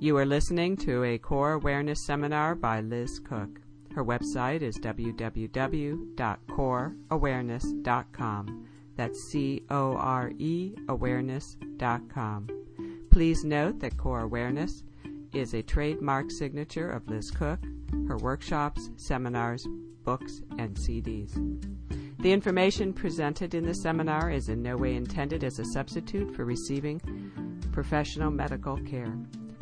You are listening to a core awareness seminar by Liz Koch. Her website is www.coreawareness.com. That's C O R E awareness.com. Please note that Core Awareness is a trademark signature of Liz Koch, her workshops, seminars, books, and CDs. The information presented in the seminar is in no way intended as a substitute for receiving professional medical care.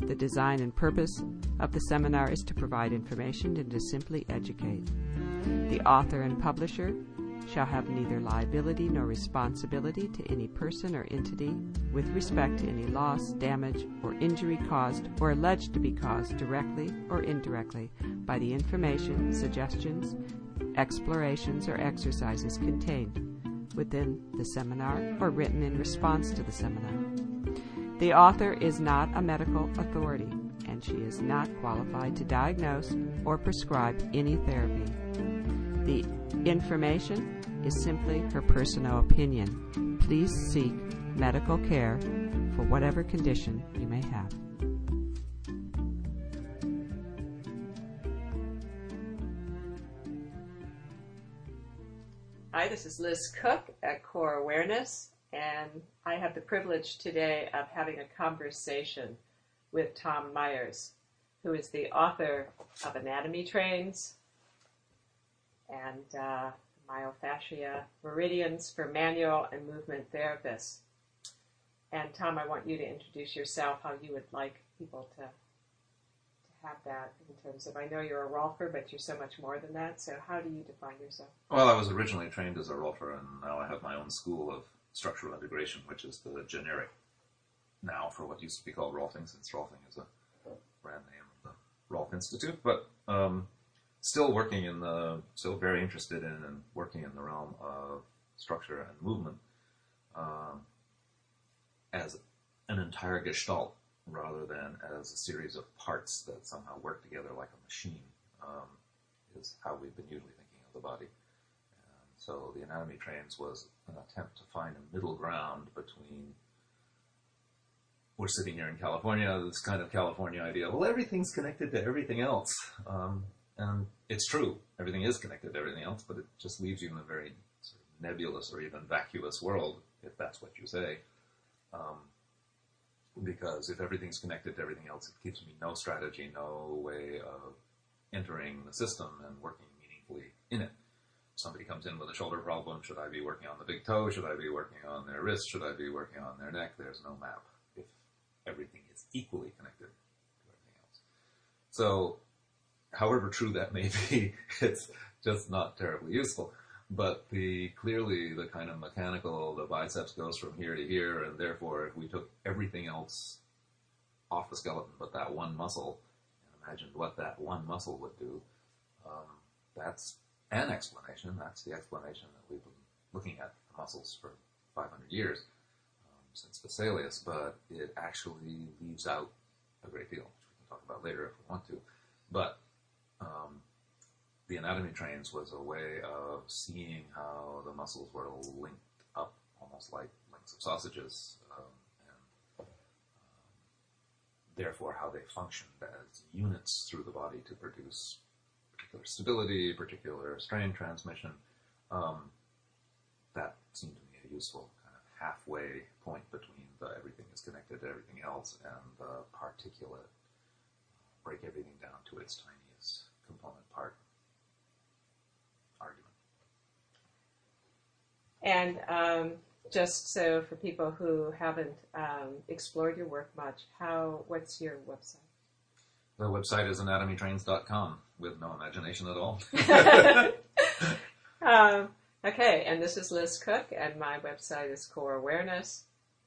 The design and purpose of the seminar is to provide information and to simply educate. The author and publisher shall have neither liability nor responsibility to any person or entity with respect to any loss, damage, or injury caused or alleged to be caused directly or indirectly by the information, suggestions, explorations, or exercises contained within the seminar or written in response to the seminar. The author is not a medical authority and she is not qualified to diagnose or prescribe any therapy. The information is simply her personal opinion. Please seek medical care for whatever condition you may have. Hi, this is Liz Koch at Core Awareness, and I have the privilege today of having a conversation with Tom Myers, who is the author of Anatomy Trains and uh, myofascial meridians for manual and movement therapists. And Tom, I want you to introduce yourself, how you would like people to to have that in terms of I know you're a rolfer, but you're so much more than that. So how do you define yourself? Well, I was originally trained as a rolfer, and now I have my own school of structural integration, which is the generic now for what used to be called Rolfing, since Rolfing is a brand name of the Rolf Institute. But um, still working in the, still very interested in and working in the realm of structure and movement um, as an entire gestalt rather than as a series of parts that somehow work together like a machine um, is how we've been usually thinking of the body. So the anatomy trains was an attempt to find a middle ground between we're sitting here in California, this kind of California idea, well, everything's connected to everything else. Um, and it's true, everything is connected to everything else, but it just leaves you in a very sort of nebulous or even vacuous world, if that's what you say. Um, because if everything's connected to everything else, it gives me no strategy, no way of entering the system and working meaningfully in it. Somebody comes in with a shoulder problem, should I be working on the big toe? Should I be working on their wrist? Should I be working on their neck? There's no map if everything is equally connected to everything else. So however true that may be, it's just not terribly useful. But the clearly the kind of mechanical, the biceps goes from here to here, and therefore, if we took everything else off the skeleton but that one muscle, and imagined what that one muscle would do, um, that's an explanation. That's the explanation that we've been looking at the muscles for 500 years um, since Vesalius, but it actually leaves out a great deal, which we can talk about later if we want to. But um, the anatomy trains was a way of seeing how the muscles were linked up, almost like links of sausages, um, and um, therefore how they functioned as units through the body to produce particular stability, particular strain transmission. Um, that seemed to me a useful kind of halfway point between the everything is connected to everything else and the particulate break everything down to its tiniest component part argument. And um, just so for people who haven't um, explored your work much, how what's your website? The website is anatomytrains.com with no imagination at all. um, okay, and this is Liz Koch, and my website is Core Awareness,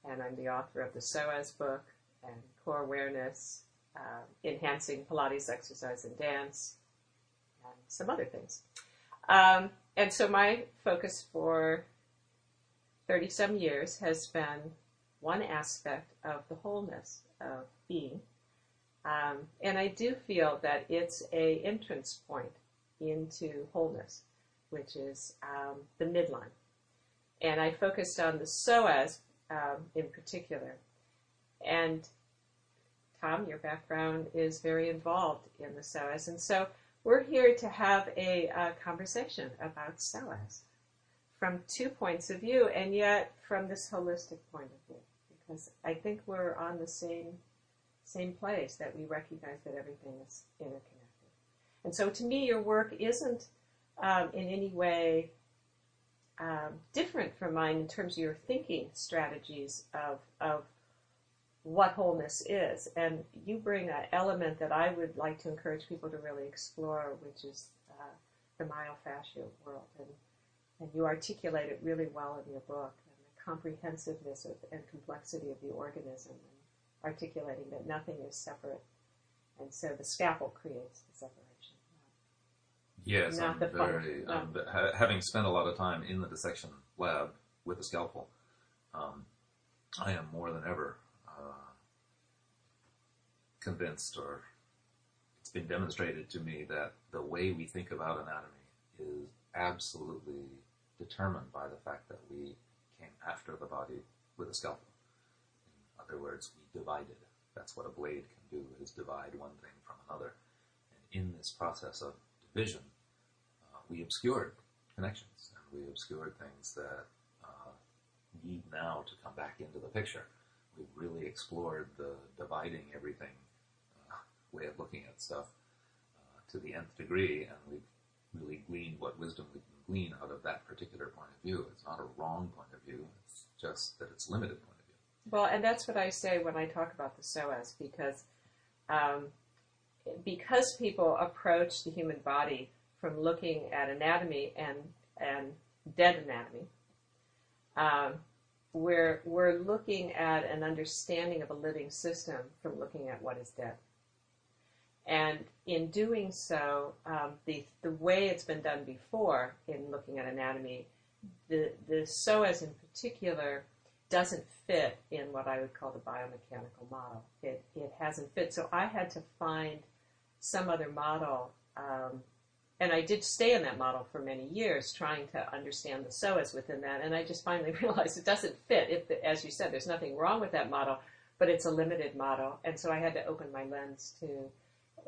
and I'm the author of the psoas book and Core Awareness uh, enhancing Pilates exercise and dance, and some other things. Um, and so my focus for 30 some years has been one aspect of the wholeness of being. Um, and I do feel that it's a entrance point into wholeness, which is um, the midline. And I focused on the psoas um, in particular. And Tom, your background is very involved in the psoas, and so we're here to have a conversation about psoas from two points of view, and yet from this holistic point of view, because I think we're on the same same place that we recognize that everything is interconnected. And so, to me, your work isn't um, in any way um, different from mine in terms of your thinking strategies of, of what wholeness is. And you bring an element that I would like to encourage people to really explore, which is uh, the myofascial world. And, and you articulate it really well in your book, and the comprehensiveness of, and complexity of the organism, and articulating that nothing is separate. And so the scaffold creates the separation. Yes, Not I'm the very. Um, ha- having spent a lot of time in the dissection lab with the scalpel, um, I am more than ever uh, convinced, or it's been demonstrated to me that the way we think about anatomy is absolutely determined by the fact that we came after the body with a scalpel. Other words, we divided. That's what a blade can do: is divide one thing from another. And in this process of division, uh, we obscured connections and we obscured things that uh, need now to come back into the picture. We've really explored the dividing everything uh, way of looking at stuff uh, to the nth degree, and we've really gleaned what wisdom we can glean out of that particular point of view. It's not a wrong point of view, it's just that it's limited point. Well, and that's what I say when I talk about the psoas, because um, because people approach the human body from looking at anatomy and and dead anatomy, um, we're we're looking at an understanding of a living system from looking at what is dead. And in doing so, um, the the way it's been done before in looking at anatomy, the the psoas in particular doesn't fit in what I would call the biomechanical model. It, it hasn't fit. So I had to find some other model. Um, and I did stay in that model for many years, trying to understand the psoas within that. And I just finally realized it doesn't fit. If, as you said, there's nothing wrong with that model, but it's a limited model. And so I had to open my lens to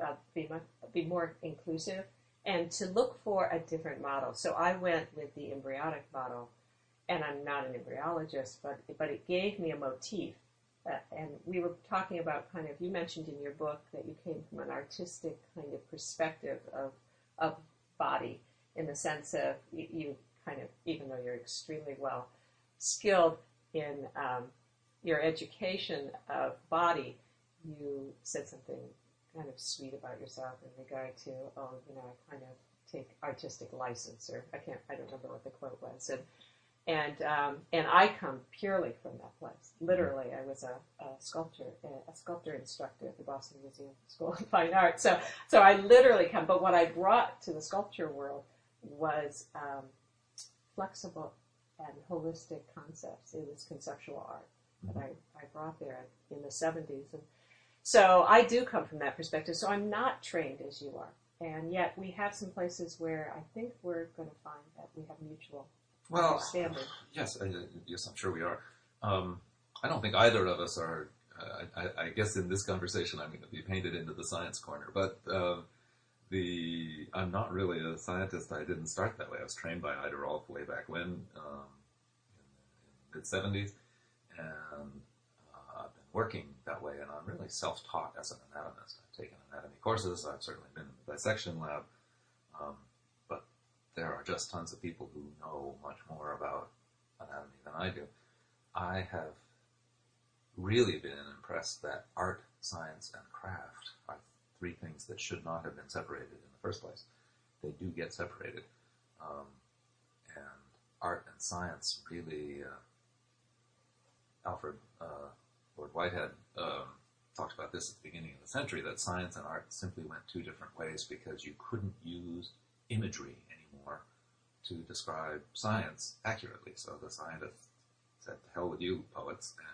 uh, be, much, be more inclusive and to look for a different model. So I went with the embryonic model and I'm not an embryologist, but but it gave me a motif. Uh, and we were talking about kind of you mentioned in your book that you came from an artistic kind of perspective of of body in the sense of you, kind of even though you're extremely well skilled in um, your education of body, you said something kind of sweet about yourself in regard to oh you know I kind of take artistic license or I can't I don't remember what the quote was and and um, and I come purely from that place. Literally, I was a, a sculptor, a sculptor instructor at the Boston Museum School of Fine Arts. So, so I literally come. But what I brought to the sculpture world was um, flexible and holistic concepts. It was conceptual art that I, I brought there in the '70s, and so I do come from that perspective. So I'm not trained as you are, and yet we have some places where I think we're going to find that we have mutual Well, understanding. yes, I, yes, I'm sure we are. Um, I don't think either of us are. Uh, I, I guess in this conversation, I'm going to be painted into the science corner, but uh, the I'm not really a scientist. I didn't start that way. I was trained by Ida Rolf way back when, um, in the mid '70s, and uh, I've been working that way. And I'm really self-taught as an anatomist. I've taken anatomy courses. I've certainly been in the dissection lab. Um, there are just tons of people who know much more about anatomy than I do. I have really been impressed that art, science, and craft are three things that should not have been separated in the first place. They do get separated. Um, and art and science really, uh, Alfred uh, Lord Whitehead um, talked about this at the beginning of the century, that science and art simply went two different ways because you couldn't use imagery anymore to describe science accurately. So the scientists said, hell with you, poets, and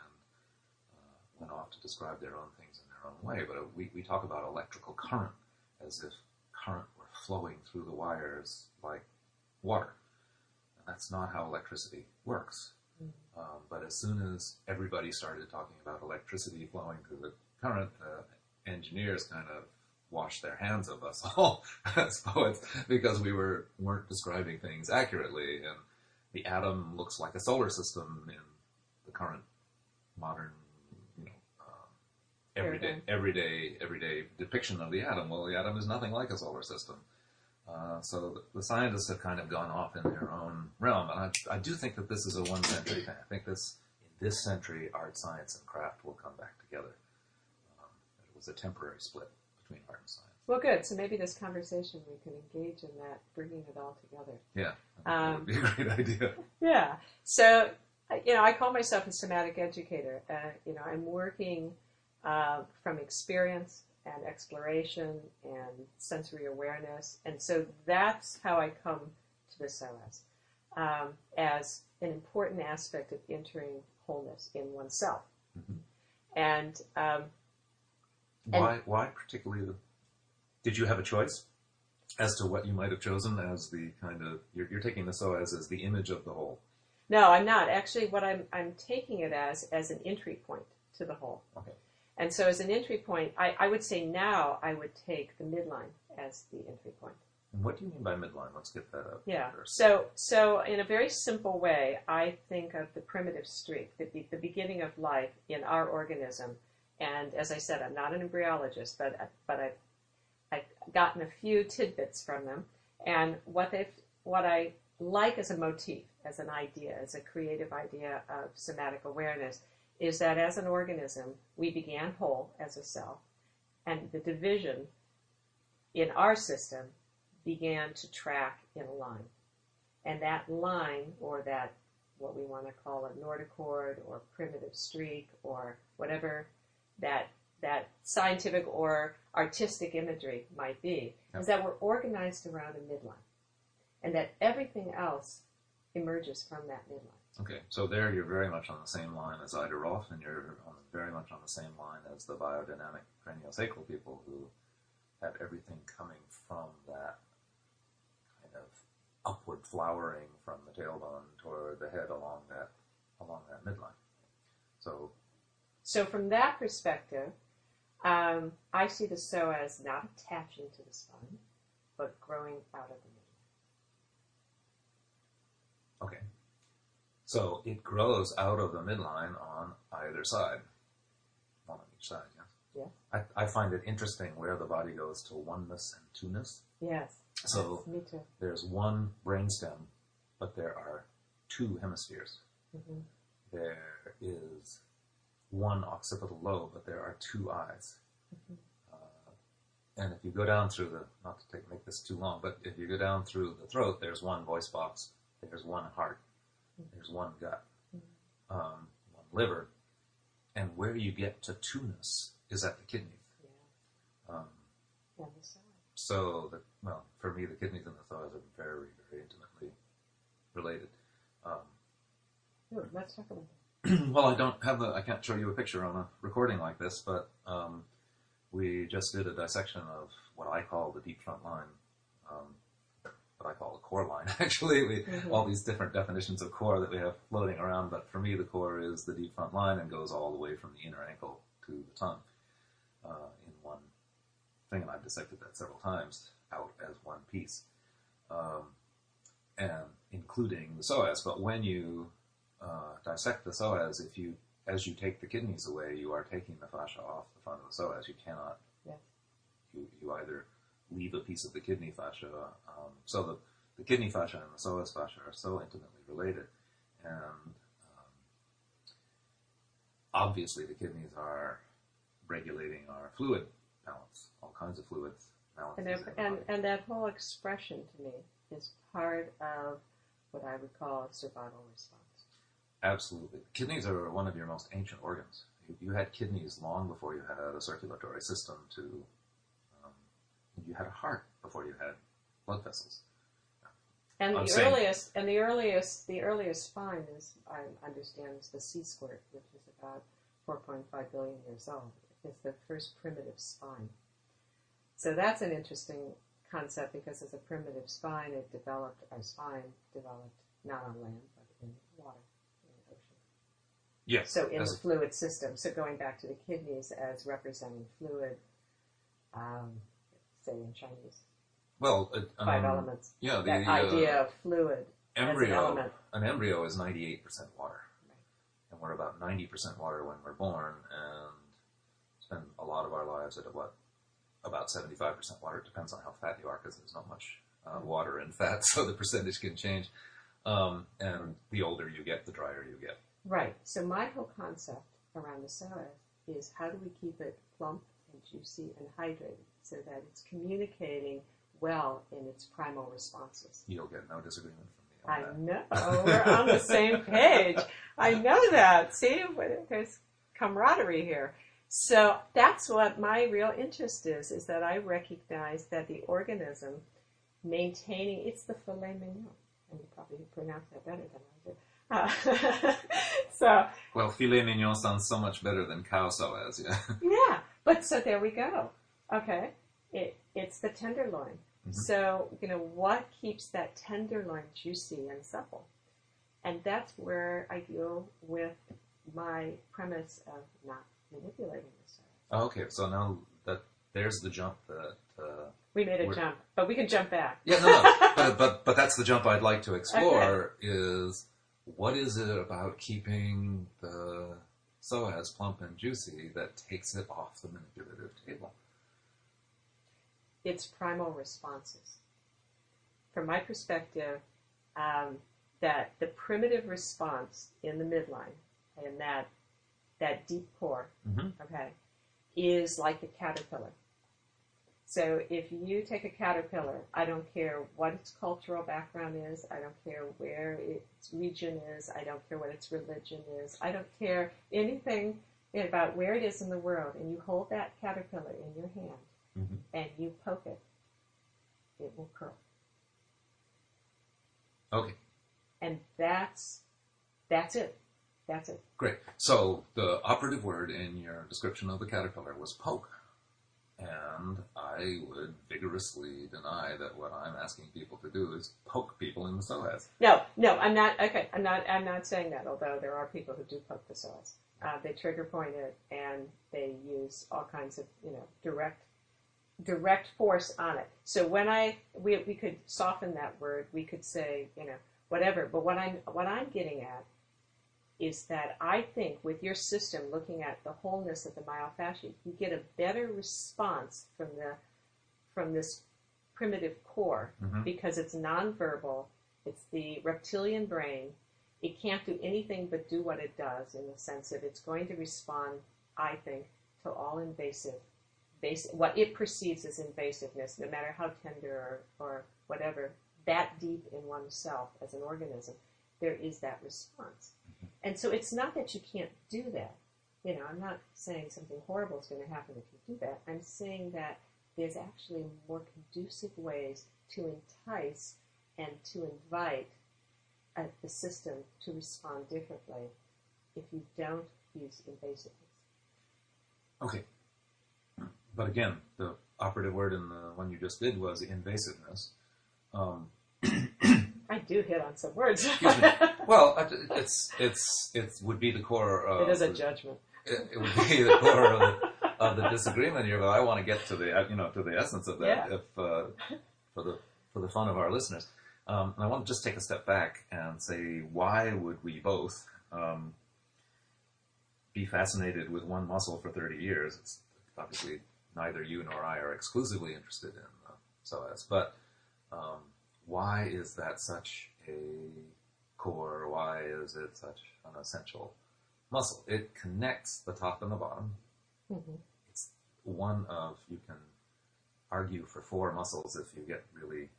uh, went off to describe their own things in their own way. But uh, we, we talk about electrical current as if current were flowing through the wires like water. And that's not how electricity works. Um, but as soon as everybody started talking about electricity flowing through the current uh, engineers kind of washed their hands of us all as poets because we were weren't describing things accurately, and the atom looks like a solar system in the current modern, you know, um, everyday, everyday, everyday depiction of the atom. Well, the atom is nothing like a solar system. Uh, so the, the scientists have kind of gone off in their own realm, and I, I do think that this is a one-century thing. I think this in this century, art, science, and craft will come back together. Um, it was a temporary split between art and science. Well, good. So maybe this conversation we can engage in that, bringing it all together. Yeah, think would be a great idea. Yeah. So, you know, I call myself a somatic educator. Uh, you know, I'm working uh, from experience and exploration and sensory awareness. And so that's how I come to the psoas um, as an important aspect of entering wholeness in oneself. Mhm. And um, And- Why? Why particularly? The, did you have a choice as to what you might have chosen as the kind of you're, you're taking the psoas oh, as the image of the whole? No, I'm not. Actually, what I'm I'm taking it as as an entry point to the whole. Okay. And so, as an entry point, I, I would say now I would take the midline as the entry point. And what do you mean by midline? Let's get that up. Yeah. first. So, so in a very simple way, I think of the primitive streak, the, the beginning of life in our organism. And as I said, I'm not an embryologist, but but I've I've gotten a few tidbits from them. And what they what I like as a motif, as an idea, as a creative idea of somatic awareness, is that as an organism, we began whole as a cell, and the division in our system began to track in a line. And that line, or that what we want to call a notochord or primitive streak or whatever that that scientific or artistic imagery might be, Yep. is that we're organized around a midline. And that everything else emerges from that midline. Okay, so there you're very much on the same line as Ida Rolf, and you're on, very much on the same line as the biodynamic craniosacral people who have everything coming from that kind of upward flowering from the tailbone toward the head along that along that midline. So So from that perspective, um, I see the psoas not attaching to the spine, but growing out of the midline. okay, so it grows out of the midline on either side, one on each side. Yes. Yeah. I, I find it interesting where the body goes to oneness and two-ness. Yes. So yes, me too. there's one brainstem, but there are two hemispheres. hmm There is one occipital lobe, but there are two eyes. Mhm. Uh, and if you go down through the, not to take, make this too long, but if you go down through the throat, there's one voice box, there's one heart, there's one gut, um, one liver, and where you get to two-ness is at the kidneys. Yeah. Um, psoas. So, the, well, for me, the kidneys and the thighs are very, very intimately related. Um, let's talk about. well, I don't have the, I can't show you a picture on a recording like this, but um, we just did a dissection of what I call the deep front line, um, what I call the core line. Actually, we, Mhm. all these different definitions of core that we have floating around, but for me, the core is the deep front line and goes all the way from the inner ankle to the tongue uh, in one thing, and I've dissected that several times out as one piece, um, and including the psoas. But when you uh, dissect the psoas, if you as you take the kidneys away, you are taking the fascia off the front of the psoas. You cannot. Yes. You, you either leave a piece of the kidney fascia. Um, so the, the kidney fascia and the psoas fascia are so intimately related, and um, obviously the kidneys are regulating our fluid balance, all kinds of fluids. And, balances that- in the and, and that whole expression to me is part of what I would call a survival response. Absolutely. Kidneys are one of your most ancient organs. You, had kidneys long before you had a circulatory system to, um, you had a heart before you had blood vessels. And I'm the saying- earliest, and the earliest, the earliest spine is, I understand, is the sea squirt, which is about 4.5 billion years old. It's the first primitive spine. So that's an interesting concept because as a primitive spine, it developed, our spine developed not on land, but in water, in the ocean. Yes. So in the fluid system, so going back to the kidneys as representing fluid, um, say in Chinese, well, uh, five um, elements. Yeah, the uh, idea of fluid as an embryo. element. An embryo is 98% water, Right. and we're about 90% water when we're born, and spend a lot of our lives at what about 75% water. It depends on how fat you are, because there's not much uh, water in fat, so the percentage can change. Um, and the older you get, the drier you get. Right. So my whole concept around the psoas is how do we keep it plump and juicy and hydrated so that it's communicating well in its primal responses. You'll get no disagreement from me I know. We're on the same page. I know that. See, there's camaraderie here. So that's what my real interest is, is that I recognize that the organism maintaining, it's the filet mignon. And you probably pronounce that better than I do. Uh, so, Well, filet mignon sounds so much better than cow psoas, yeah. yeah, but so there we go. Okay, it, it's the tenderloin. Mhm. So you know what keeps that tenderloin juicy and supple, and that's where I deal with my premise of not manipulating the psoas. Oh, okay, so now that there's the jump that. Uh, We made a jump, but we can jump back. yeah, no, no, but, but but that's the jump I'd like to explore. Is what is it about keeping the psoas plump and juicy that takes it off the manipulative table? It's primal responses. From my perspective, um, that the primitive response in the midline and that that deep core Mm-hmm. okay, is like a caterpillar. So if you take a caterpillar, I don't care what its cultural background is, I don't care where its region is, I don't care what its religion is, I don't care anything about where it is in the world, and you hold that caterpillar in your hand Mhm. and you poke it, it will curl. Okay, And that's that's it. That's it. great. So the operative word in your description of the caterpillar was poke. And I would vigorously deny that what I'm asking people to do is poke people in the psoas. No, no, I'm not. Okay, I'm not. I'm not saying that. Although there are people who do poke the psoas, uh, they trigger point it and they use all kinds of you know direct direct force on it. So when I we we could soften that word, we could say you know whatever. But what I'm what I'm getting at is that I think with your system looking at the wholeness of the myofascia, you get a better response from the from this primitive core Mhm. because it's nonverbal. It's the reptilian brain. It can't do anything but do what it does in the sense that it's going to respond, I think, to all invasive, basic, what it perceives as invasiveness, no matter how tender or, or whatever, that deep in oneself as an organism, there is that response. And so it's not that you can't do that. You know, I'm not saying something horrible is going to happen if you do that. I'm saying that there's actually more conducive ways to entice and to invite uh, the system to respond differently if you don't use invasiveness. Okay. But again, the operative word in the one you just did was invasiveness. Um, I do hit on some words. Excuse me. well, it's it's it would be the core. Of it is a the- judgment. It, it would be the core of the, of the disagreement here. But I want to get to the uh, you know to the essence of that Yeah. if uh, for the for the fun of our listeners. Um, and I want to just take a step back and say why would we both um, be fascinated with one muscle for 30 years? It's obviously neither you nor I are exclusively interested in uh, psoas, but um, why is that such a core? Why is it such an essential muscle? It connects the top and the bottom. hmm It's one of, you can argue for four muscles if you get really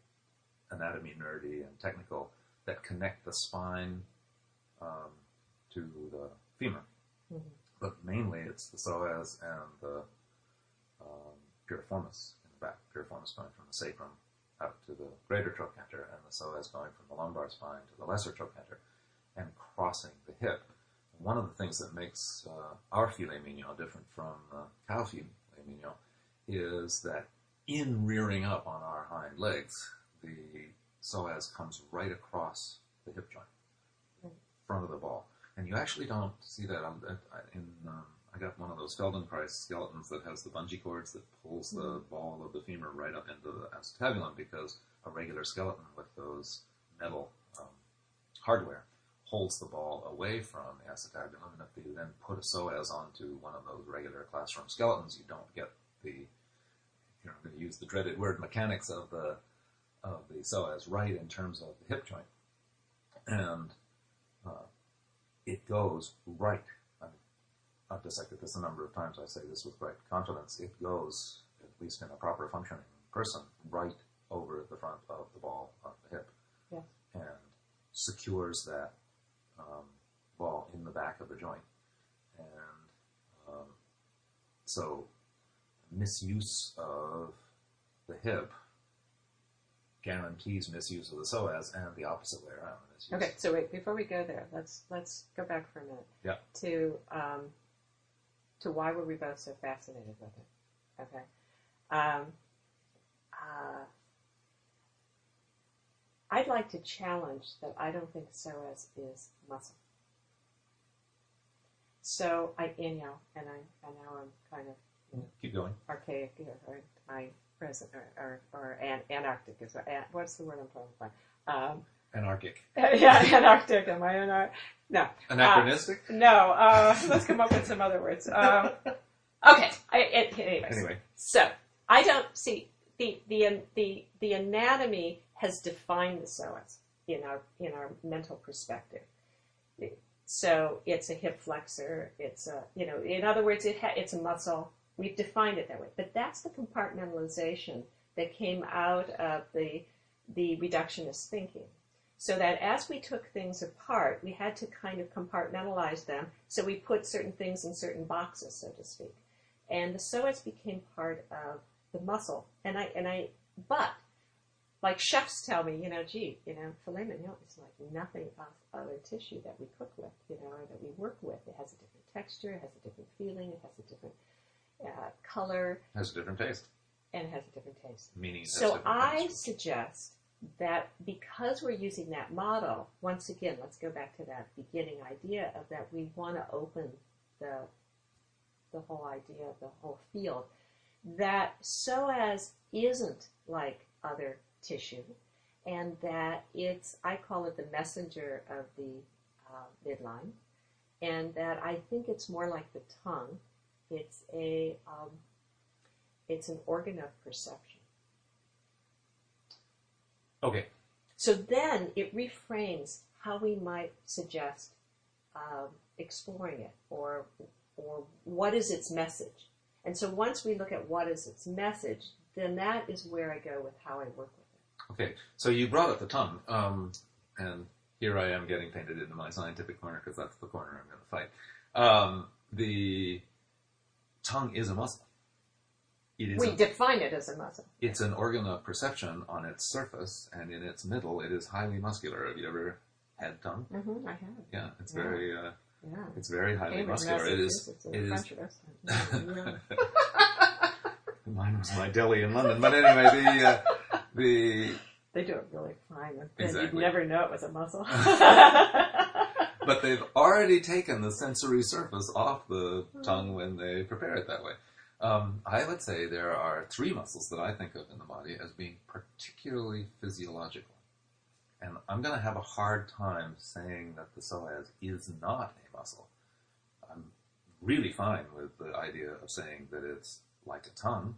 anatomy nerdy and technical, that connect the spine um, to the femur. Mhm. But mainly it's the psoas and the um, piriformis in the back. Piriformis going from the sacrum out to the greater trochanter, and the psoas going from the lumbar spine to the lesser trochanter, and crossing the hip. One of the things that makes uh, our filet mignon different from uh, cow filet mignon is that in rearing up on our hind legs, the psoas comes right across the hip joint, front of the ball. and you actually don't see that on that in. Um, I got one of those Feldenkrais skeletons that has the bungee cords that pulls the ball of the femur right up into the acetabulum because a regular skeleton with those metal um, hardware holds the ball away from the acetabulum, and if you then put a psoas onto one of those regular classroom skeletons, you don't get the you know, I'm going to use the dreaded word mechanics of the of the psoas right in terms of the hip joint, and uh, it goes right. I've dissected this a number of times. I say this with great confidence. It goes, at least in a proper functioning person, right over the front of the ball of the hip, Yes. and secures that um, ball in the back of the joint, and um, so misuse of the hip guarantees misuse of the psoas and the opposite way around. Okay, so wait, before we go there, let's let's go back for a minute. Yeah. To um, to why were we both so fascinated with it? Okay. Um, uh, I'd like to challenge that I don't think psoas is muscle. So I, and now, and I, and now I'm kind of Keep going. archaic, you know, or my present, or, or, or an, is what, an- what's the word I'm trying to find? Um, Anarchic. yeah, anarctic, am I anar- No, Anachronistic? no, uh, let's come up with some other words. Um, okay, I, it, anyways. anyway, So I don't see the the the the anatomy has defined the psoas in our in our mental perspective. So it's a hip flexor. It's a you know in other words it ha- it's a muscle. We've defined it that way. But that's the compartmentalization that came out of the the reductionist thinking. So that as we took things apart, we had to kind of compartmentalize them. So we put certain things in certain boxes, so to speak and the psoas became part of the muscle. And I and I, but like chefs tell me, you know, gee, you know, filet mignon is like nothing of other tissue that we cook with, you know, or that we work with. It has a different texture, it has a different feeling, it has a different uh, color, has a different taste. and it has a different taste. Meaning, it So different I suggest that because we're using that model, once again, let's go back to that beginning idea of that we want to open the the whole idea of the whole field. That psoas isn't like other tissue, and that it's I call it the messenger of the uh, midline, and that I think it's more like the tongue. It's a um, it's an organ of perception. Okay, So then it reframes how we might suggest um, exploring it, or or what is its message. And so once we look at what is its message, then that is where I go with how I work with it. okay. So you brought up the tongue, um, and here I am getting painted into my scientific corner because that's the corner I'm going to fight. Um, the tongue is a muscle. It is We a- define it as a muscle. It's an organ of perception on its surface, and in its middle, it is highly muscular. Have you ever had tongue? Mm-hmm, I have. Yeah, it's Yeah. very, uh, Yeah. it's very highly Cambridge, muscular. It is. It is. Mine was my deli in London, but anyway, the uh, the They do it really fine. And Exactly. You'd never know it was a muscle. but they've already taken the sensory surface off the tongue when they prepare it that way. Um, I would say there are three muscles that I think of in the body as being particularly physiological. And I'm going to have a hard time saying that the psoas is not a muscle. I'm really fine with the idea of saying that it's like a tongue,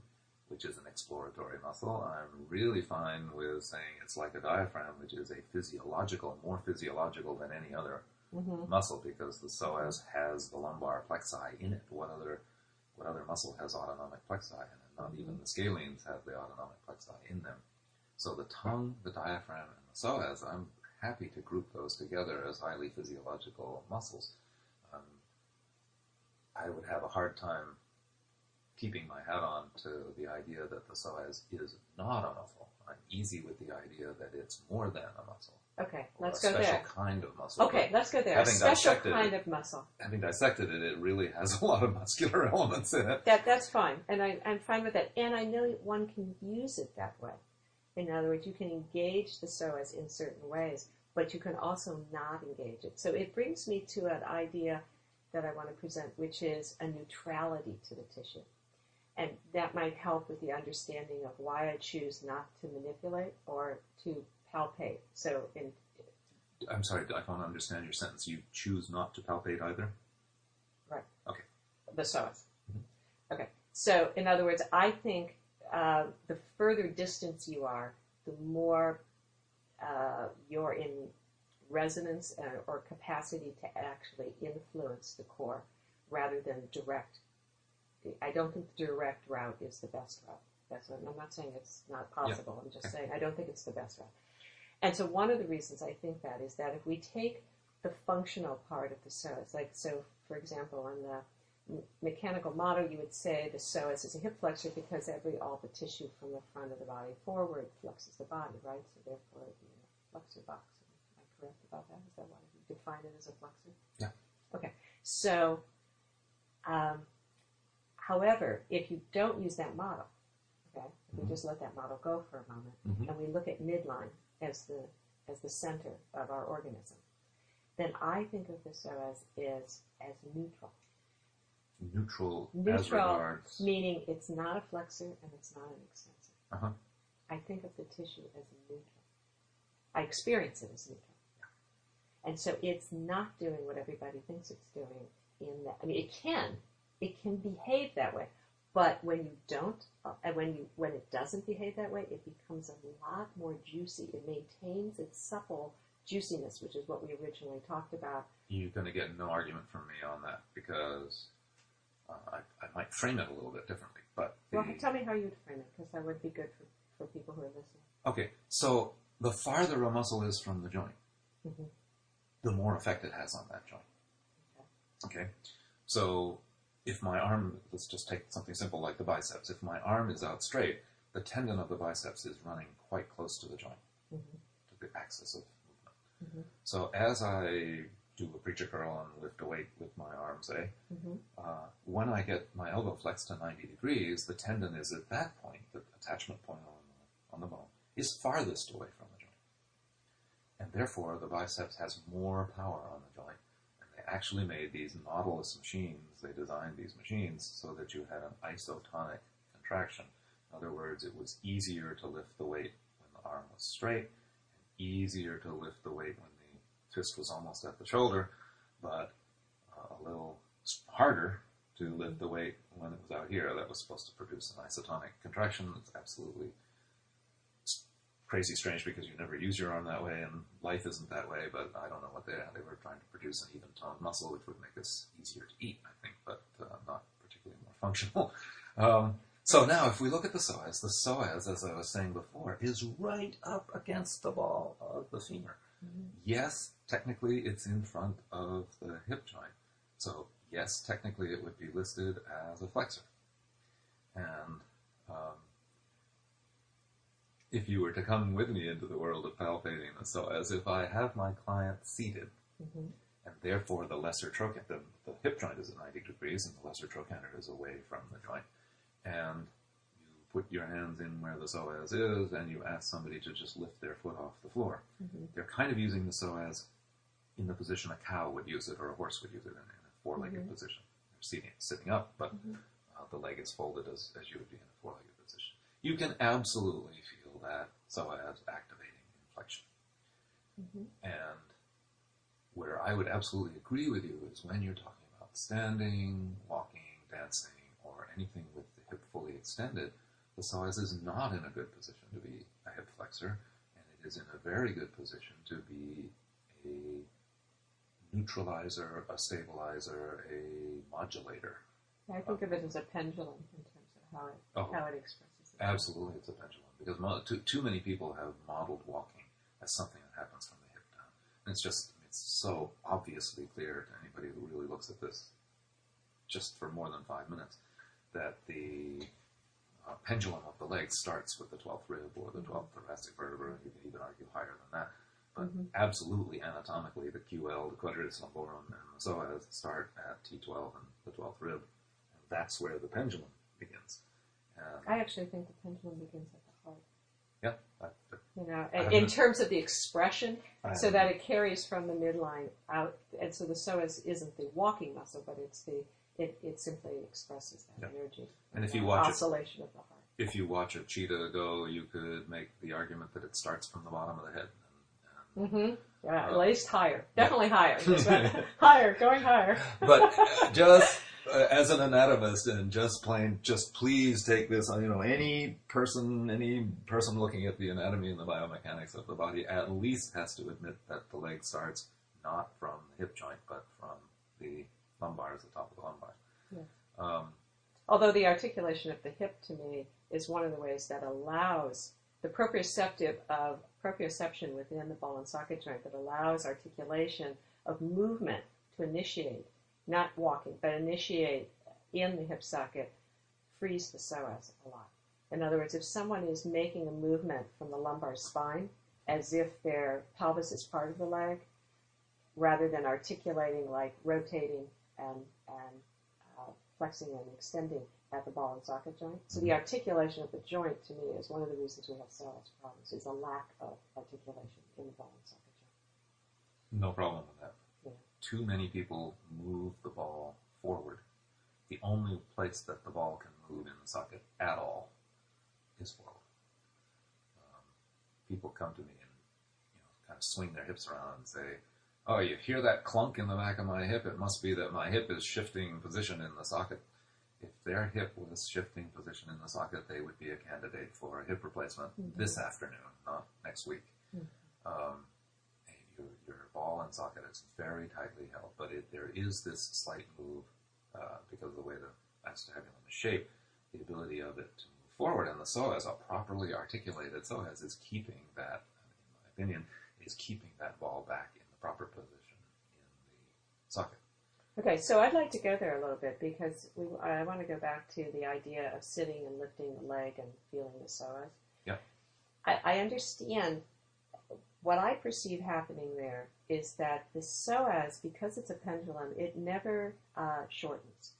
which is an exploratory muscle. I'm really fine with saying it's like a diaphragm, which is a physiological, more physiological than any other Mhm. muscle because the psoas has the lumbar plexi in it. What other what other muscle has autonomic plexi in it? Not even the scalenes have the autonomic plexi in them. So the tongue, the diaphragm, and the psoas, I'm happy to group those together as highly physiological muscles. Um, I would have a hard time keeping my hat on to the idea that the psoas is not a muscle. I'm easy with the idea that it's more than a muscle. Okay, let's a go special there. kind of muscle. Okay, let's go there. A having special dissected kind it- of muscle. having dissected it, it really has a lot of muscular elements in it. That that's fine, and I, I'm fine with that. And I know one can use it that way. In other words, you can engage the psoas in certain ways. but you can also not engage it. So it brings me to an idea that I want to present, which is a neutrality to the tissue. And that might help with the understanding of why I choose not to manipulate or to palpate. So, in, I'm sorry, I don't understand your sentence. You choose not to palpate either? Right. Okay. The psoas. Mhm. Okay. So, in other words, I think uh, the further distance you are, the more uh, you're in resonance or capacity to actually influence the core rather than direct. I don't think the direct route is the best route. That's what, I'm not saying it's not possible. I'm just Okay. saying I don't think it's the best route. And so one of the reasons I think that is that if we take the functional part of the psoas, like so, for example, on the mechanical model, you would say the psoas is a hip flexor because every all the tissue from the front of the body forward flexes the body, right? So therefore, it'd be a flexor box. Am I correct about that? Is that why you define it as a flexor? Yeah. Okay. So, um, however, if you don't use that model, okay, if we Mhm. just let that model go for a moment, Mhm. and we look at midline as the as the center of our organism, then I think of the psoas as as neutral. Neutral, Neutral meaning it's not a flexor and it's not an extensor. Uh-huh. I think of the tissue as neutral. I experience it as neutral. And so it's not doing what everybody thinks it's doing in that. I mean, it can. It can behave that way. But when you don't, uh, and when you when it doesn't behave that way, it becomes a lot more juicy. It maintains its supple juiciness, which is what we originally talked about. You're going to get no argument from me on that because uh, I, I might frame it a little bit differently. But the, Well, tell me how you'd frame it, because that would be good for, for people who are listening. okay, so the farther a muscle is from the joint, Mhm. the more effect it has on that joint. Okay, so if my arm, let's just take something simple like the biceps. If my arm is out straight, the tendon of the biceps is running quite close to the joint, Mhm. to the axis of movement. Mhm. So as I do a preacher curl and lift a weight with my arm, say, hmm uh, when I get my elbow flexed to 90 degrees, the tendon is at that point, the attachment point on the, on the bone, is farthest away from the joint. And therefore, the biceps has more power on the joint. Actually made these Nautilus machines, they designed these machines so that you had an isotonic contraction. In other words, it was easier to lift the weight when the arm was straight, and easier to lift the weight when the fist was almost at the shoulder, but uh, a little harder to lift the weight when it was out here. That was supposed to produce an isotonic contraction. It's absolutely crazy strange because you never use your arm that way, and life isn't that way. But I don't know what they they were trying to produce an even toned muscle, which would make us easier to eat, I think, but uh, not particularly more functional. Um, so now, if we look at the psoas, the psoas, as I was saying before, is right up against the ball of the femur. Yes, technically it's in front of the hip joint. So, yes, technically it would be listed as a flexor. And um, if you were to come with me into the world of palpating the as if I have my client seated, hmm and therefore the lesser trochanter, the, the hip joint is at 90 degrees and the lesser trochanter is away from the joint, and you put your hands in where the psoas is, and you ask somebody to just lift their foot off the floor. hmm They're kind of using the psoas in the position a cow would use it or a horse would use it in, in a four-legged Mhm. position. They're sitting, sitting up, but Mhm. uh, the leg is folded as, as you would be in a four-legged position. You can absolutely feel that psoas activating in flexion. hmm And where I would absolutely agree with you is when you're talking about standing, walking, dancing, or anything with the hip fully extended, the psoas is not in a good position to be a hip flexor, and it is in a very good position to be a neutralizer, a stabilizer, a modulator. I think of it as a pendulum in terms of how it Oh. how it expresses. It. Absolutely, it's a pendulum because mo- too, too many people have modeled walking as something that happens from the hip down, and it's just it's so obviously clear to anybody who really looks at this just for more than five minutes that the uh, pendulum of the leg starts with the 12th rib or the 12th thoracic vertebra. You can even argue higher than that, but Mhm. absolutely anatomically, the QL, the quadratus lumborum, and the psoas start at T12 and the 12th rib, and that's where the pendulum begins. And I actually think the pendulum begins at. Yeah. You know, in know. terms of the expression, so that it carries from the midline out, and so the psoas isn't the walking muscle, but it's the it, it simply expresses that Yeah. energy. And if you watch it- oscillation of the heart. if you watch a cheetah go, you could make the argument that it starts from the bottom of the head. And, Mm-hmm. Yeah, at Uh, least higher, definitely higher, higher, going higher. but just uh, as an anatomist and just plain, just please take this. You know, any person, any person looking at the anatomy and the biomechanics of the body at least has to admit that the leg starts not from the hip joint, but from the lumbar, as the top of the lumbar. Yeah. Um, Although the articulation of the hip to me is one of the ways that allows the proprioceptive of proprioception within the ball and socket joint that allows articulation of movement to initiate, not walking, but initiate in the hip socket, frees the psoas a lot. In other words, if someone is making a movement from the lumbar spine as if their pelvis is part of the leg, rather than articulating like rotating and, and uh, flexing and extending at the ball and socket joint. So the articulation of the joint to me is one of the reasons we have psoas problems is a lack of articulation in the ball and socket joint. No problem with that. Too many people move the ball forward. The only place that the ball can move in the socket at all is forward. Um, people come to me and you know kind of swing their hips around and say, "Oh, you hear that clunk in the back of my hip? It must be that my hip is shifting position in the socket." If their hip was shifting position in the socket, they would be a candidate for a hip replacement Mhm. this afternoon, not next week. Mhm. Um, your, your ball and socket is very tightly held, but it, there is this slight move uh, because of the way the acetabulum is shaped, the ability of it to move forward. And the psoas, a properly articulated psoas, is keeping that, in my opinion, is keeping that ball back in the proper position in the socket. Okay, so I'd like to go there a little bit because we, I want to go back to the idea of sitting and lifting the leg and feeling the psoas. Yeah. I, I understand what I perceive happening there is that the psoas, because it's a pendulum, it never uh, shortens.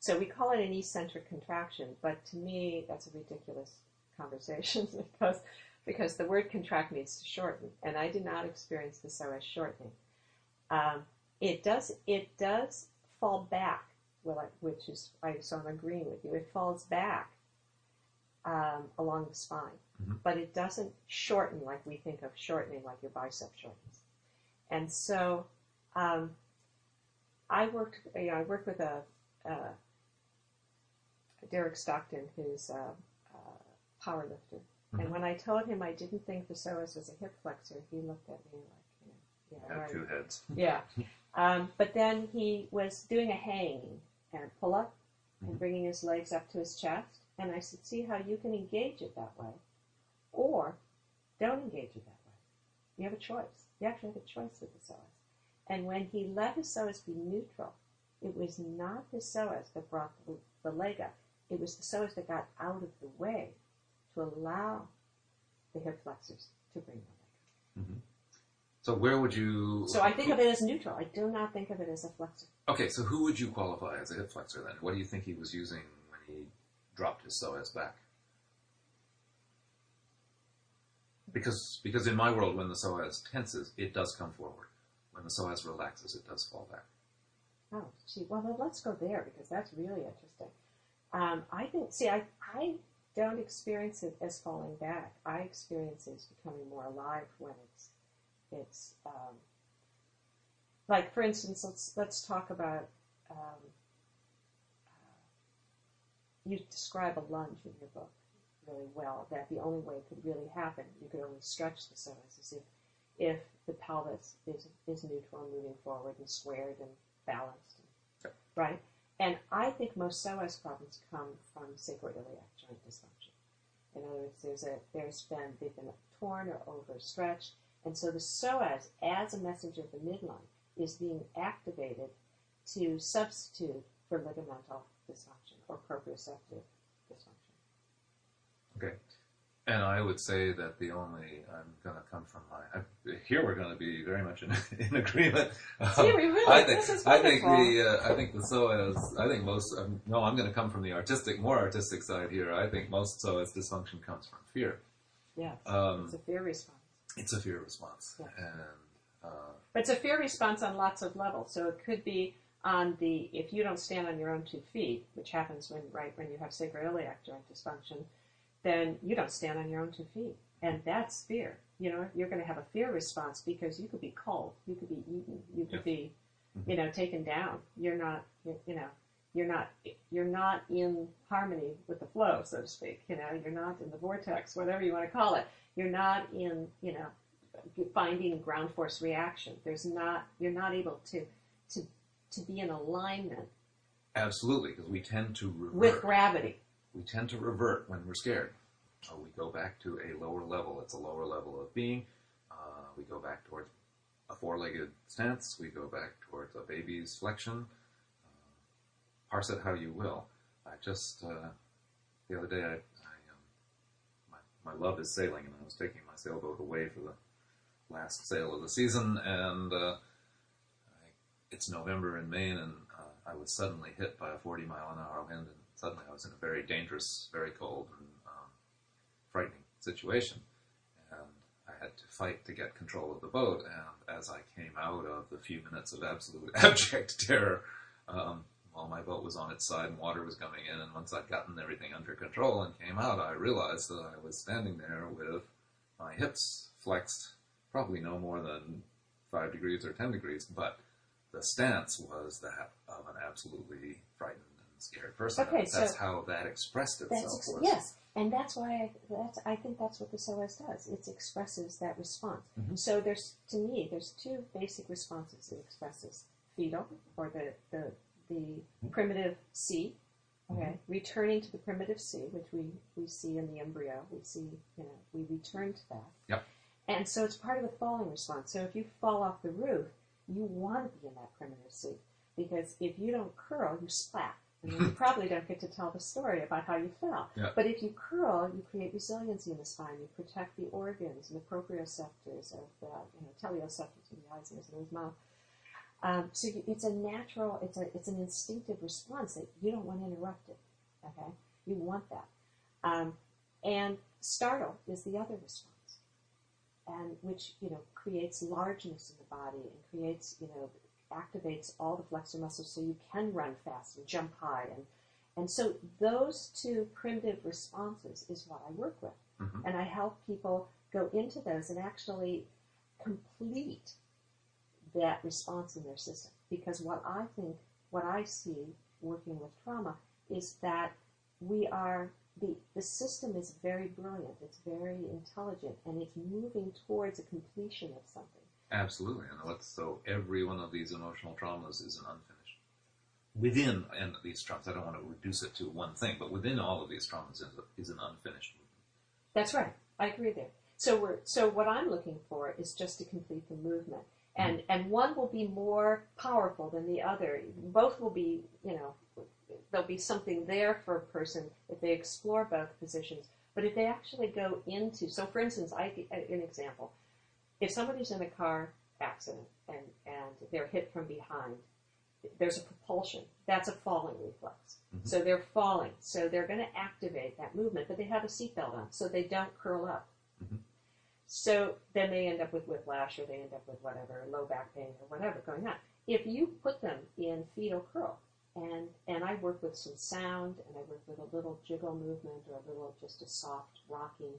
So we call it an eccentric contraction, but to me that's a ridiculous conversation because because the word contract means to shorten, and I did not experience the psoas shortening. Um, it does it does fall back, well, which is so I'm agreeing with you. It falls back um, along the spine, Mhm. but it doesn't shorten like we think of shortening, like your bicep shortens. And so, um, I worked. You know, I worked with a, uh Derek Stockton, who's a, a power lifter. Mhm. And when I told him I didn't think the psoas was a hip flexor, he looked at me like, you know, yeah, two heads. Yeah. Um, but then he was doing a hang and pull up and Mhm. bringing his legs up to his chest. And I said, see how you can engage it that way or don't engage it that way. You have a choice. You actually have a choice with the psoas. And when he let his psoas be neutral, it was not the psoas that brought the, the leg up. It was the psoas that got out of the way to allow the hip flexors to bring the leg up mm-hmm. So where would you? So I think of it as neutral. I do not think of it as a flexor. Okay, so who would you qualify as a hip flexor then? What do you think he was using when he dropped his psoas back? Because because in my world, when the psoas tenses, it does come forward. When the psoas relaxes, it does fall back. Oh, gee. Well, let's go there because that's really interesting. Um, I think. See, I I don't experience it as falling back. I experience it as becoming more alive when it's it's um, like, for instance, let's let's talk about. Um, you describe a lunge in your book really well. That the only way it could really happen, you could only stretch the psoas is if if the pelvis is is neutral and moving forward and squared and balanced, Yep. right? And I think most psoas problems come from sacroiliac joint dysfunction. In other words, there's a there's been they've been torn or overstretched, and so the psoas, as a messenger of the midline, is being activated to substitute for ligamental dysfunction or proprioceptive dysfunction. Okay. And I would say that the only I'm going to come from my I, here we're going to be very much in, in agreement. See, we really I think this is I think the uh, I think the psoas I think most um, no I'm going to come from the artistic more artistic side here. I think most psoas dysfunction comes from fear. Yes. Um, it's a fear response. it's a fear response, Yeah. and uh, But it's a fear response on lots of levels. So it could be on the if you don't stand on your own two feet, which happens when right when you have sacroiliac joint dysfunction, then you don't stand on your own two feet, and that's fear. You know, you're going to have a fear response because you could be cold, you could be eaten, you could be, mm-hmm. you know, taken down. You're not, you you know, you're not you're not in harmony with the flow, so to speak. You know, you're not in the vortex, whatever you want to call it. You're not in, you know, finding ground force reaction. There's not you're not able to to to be in alignment absolutely, because we tend to revert. with gravity. we tend to revert when we're scared. Uh, we go back to a lower level. It's a lower level of being. Uh, we go back towards a four-legged stance. We go back towards a baby's flexion. Uh, parse it how you will. I just uh, the other day, I, I um, my, my love is sailing, and I was taking my sailboat away for the last sail of the season, and uh, it's November in Maine, and uh, I was suddenly hit by a 40 mile an hour wind, and suddenly I was in a very dangerous, very cold, and um, frightening situation. And I had to fight to get control of the boat. And as I came out of the few minutes of absolute abject terror, um, while my boat was on its side and water was coming in, and once I'd gotten everything under control and came out, I realized that I was standing there with my hips flexed, probably no more than five degrees or ten degrees, but the stance was that of an absolutely frightened and scared person. Okay, that's so- how that expressed itself. That's ex- yes, and that's why I, that's, I think that's what the psoas does. It expresses that response. Mhm. So there's to me there's two basic responses it expresses: fetal or the the, the primitive C. Okay, returning to the primitive C, which we, we see in the embryo, we see you know we return to that. Yep. And so it's part of the falling response. So if you fall off the roof, you want to be in that primitive C because if you don't curl, you splat. And you probably don't get to tell the story about how you fell. Yeah. But if you curl, you create resiliency in the spine. You protect the organs and the proprioceptors of the, you know, teleoceptors in the eyes, ears, and the mouth. Um, so you, it's a natural, it's a, it's an instinctive response that you don't want to interrupt it. Okay, you want that. Um, and startle is the other response, and which you know creates largeness in the body and creates you know activates all the flexor muscles so you can run fast and jump high and and so those two primitive responses is what I work with, Mhm. and I help people go into those and actually complete that response in their system. Because what I think, what I see working with trauma is that we are the the system is very brilliant. It's very intelligent, and it's moving towards a completion of something. Absolutely, and what's so every one of these emotional traumas is an unfinished. Within and these traumas, I don't want to reduce it to one thing, but within all of these traumas is, is an unfinished movement. That's right. I agree there. So we're so what I'm looking for is just to complete the movement. And and one will be more powerful than the other. Both will be, you know, there'll be something there for a person if they explore both positions. But if they actually go into so for instance, I an example. If somebody's in a car accident and, and they're hit from behind, there's a propulsion. That's a falling reflex. Mhm. So they're falling. So they're going to activate that movement, but they have a seatbelt on, so they don't curl up. Mhm. So then they end up with whiplash or they end up with whatever, low back pain or whatever going on. If you put them in fetal curl, and, and I work with some sound and I work with a little jiggle movement or a little just a soft rocking,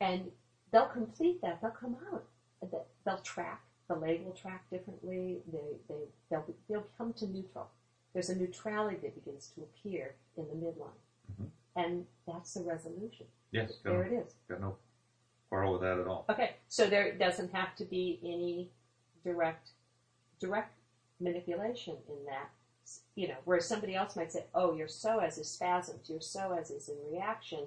and they'll complete that, they'll come out. They- They'll track, the leg will track differently, they, they, they'll, they'll come to neutral. There's a neutrality that begins to appear in the midline. Mhm. And that's the resolution. Yes, There no, it is. got no quarrel with that at all. Okay, so there doesn't have to be any direct direct manipulation in that. You know, whereas somebody else might say, "Oh, your psoas is spasms, your psoas is in reaction,"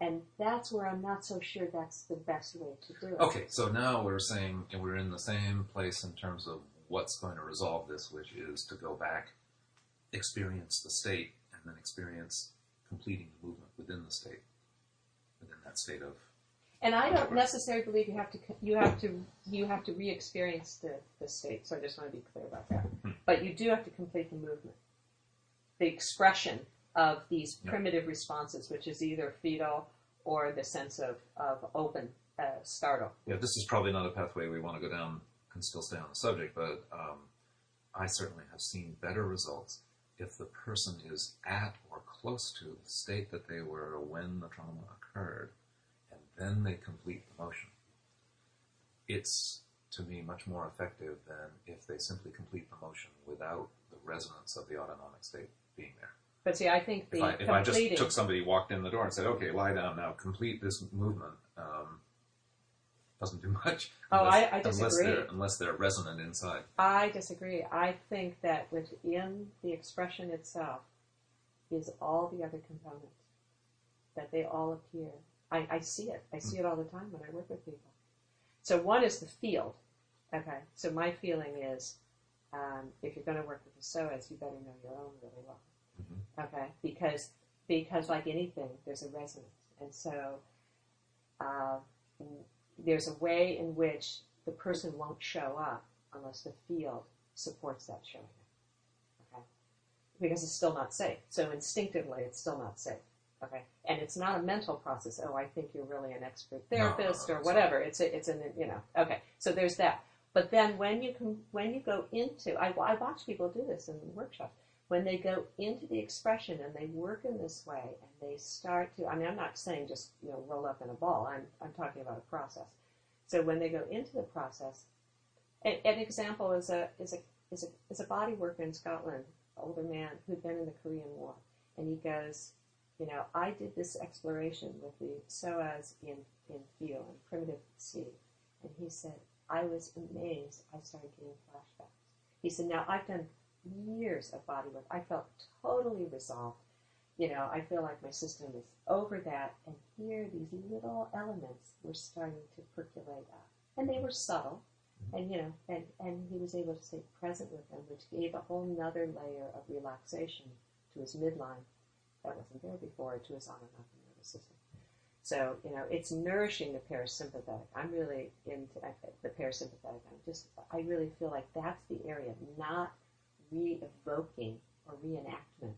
and that's where I'm not so sure that's the best way to do it. Okay, so now we're saying and we're in the same place in terms of what's going to resolve this, which is to go back, experience the state, and then experience completing the movement within the state, within that state of And I don't necessarily believe you have to you have to you have to re-experience the, the state. So I just want to be clear about that. Hmm. But you do have to complete the movement, the expression of these Yeah. primitive responses, which is either fetal or the sense of, of open uh, startle. Yeah, this is probably not a pathway we want to go down. Can still stay on the subject, but um, I certainly have seen better results if the person is at or close to the state that they were when the trauma occurred, and then they complete the motion. It's to me much more effective than if they simply complete the motion without the resonance of the autonomic state being there. But see, I think the If I, if I just took somebody, walked in the door, and said, "Okay, lie down now, complete this movement," um, doesn't do much. Oh, unless, I- I Unless disagree. they're, unless they're resonant inside. I disagree. I think that within the expression itself is all the other components, that they all appear. I, I see it. I see it all the time when I work with people. So one is the field. Okay. So my feeling is, um, if you're going to work with the psoas, you better know your own really well. Mhm. Okay. Because because like anything, there's a resonance, and so uh, there's a way in which the person won't show up unless the field supports that showing up. Okay? Because it's still not safe. So instinctively, it's still not safe. Okay? And it's not a mental process. Oh, I think you're really an expert No, no, no, therapist or whatever. It's a, it's an you know. Okay. So there's that. But then when you can, when you go into, I, I watch people do this in the workshops. When they go into the expression and they work in this way and they start to, I mean, I'm not saying just you know roll up in a ball. I'm I'm talking about a process. So when they go into the process, an, an example is a is a is a is a body worker in Scotland, older man who'd been in the Korean War, and he goes, you know, I did this exploration with the psoas in in Feel in primitive C, and he said I was amazed. I started getting flashbacks. He said, now I've done years of body work. I felt totally resolved. You know, I feel like my system is over that, and here these little elements were starting to percolate up, and they were subtle, mm-hmm. and you know, and and he was able to stay present with them, which gave a whole nother layer of relaxation to his midline that wasn't there before, to his autonomic nervous system. So you know, it's nourishing the parasympathetic. I'm really into the parasympathetic. I'm just, I really feel like that's the area, not re-evoking or reenactment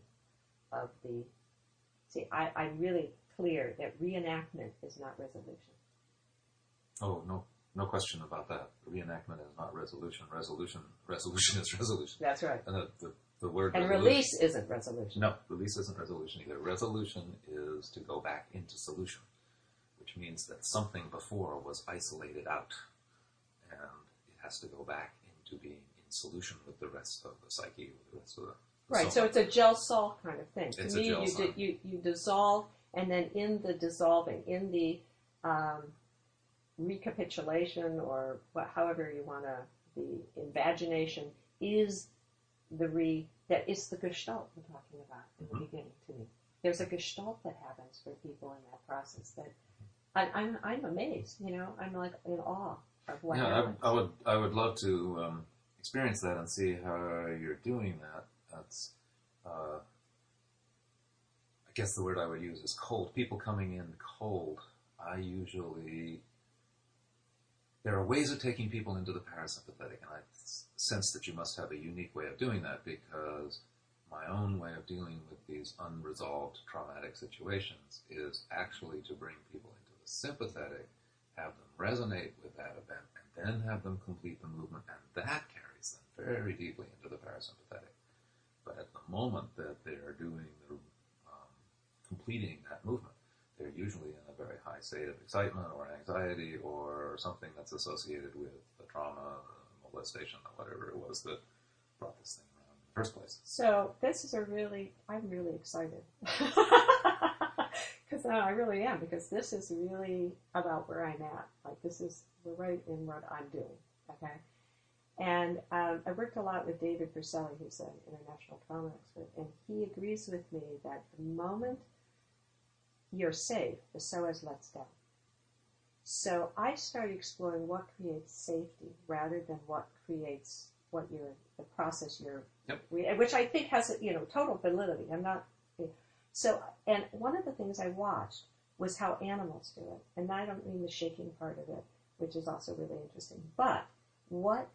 of the. See, I, I'm really clear that reenactment is not resolution. Oh no, no question about that. Reenactment is not resolution. Resolution, resolution is resolution. That's right. And the, the, the word And release isn't resolution. No, release isn't resolution either. Resolution is to go back into solution, which means that something before was isolated out, and it has to go back into being in solution with the rest of the psyche, with the rest of the. the Right, so soul. it's a gel salt kind of thing. It's to a me, gel you, di- you you dissolve, and then in the dissolving, in the um, recapitulation, or what, however you want to, the invagination is the re that is the gestalt we're talking about in the Mhm. beginning. To me, there's a gestalt that happens for people in that process that I, I'm I'm amazed. You know, I'm like in awe of what yeah. I, I would I would love to um, experience that and see how you're doing that. That's uh, I guess the word I would use is cold. People coming in cold. I usually there are ways of taking people into the parasympathetic, and I sense that you must have a unique way of doing that because my own way of dealing with these unresolved traumatic situations is actually to bring people into the sympathetic, have them resonate with that event, and then have them complete the movement, and that carries them very deeply into the parasympathetic. But at the moment that they are doing the um, completing that movement, they're usually in a very high state of excitement or anxiety or something that's associated with the trauma, molestation, or whatever it was that brought this thing around in the first place. So this is a really, I'm really excited. Because no, I really am, because this is really about where I'm at. Like this is, we're right in what I'm doing, okay? And um, I worked a lot with David Berceli, who's an international trauma expert, and he agrees with me that the moment you're safe, the psoas lets down. So I started exploring what creates safety rather than what creates what you're, the process you're Yep. which I think has you know total validity. I'm not so. And one of the things I watched was how animals do it, and I don't mean the shaking part of it, which is also really interesting. But what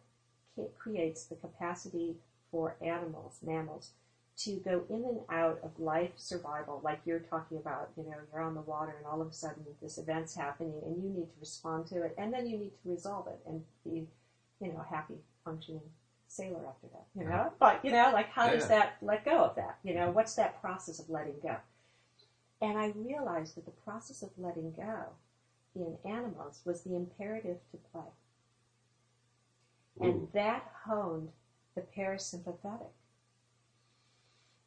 creates the capacity for animals, mammals, to go in and out of life survival, like you're talking about, you know, you're on the water and all of a sudden this event's happening and you need to respond to it and then you need to resolve it and be, you know, a happy, functioning sailor after that, you know? But, you know, like how does that let go of that? You know, what's that process of letting go? And I realized that the process of letting go in animals was the imperative to play. And that honed the parasympathetic.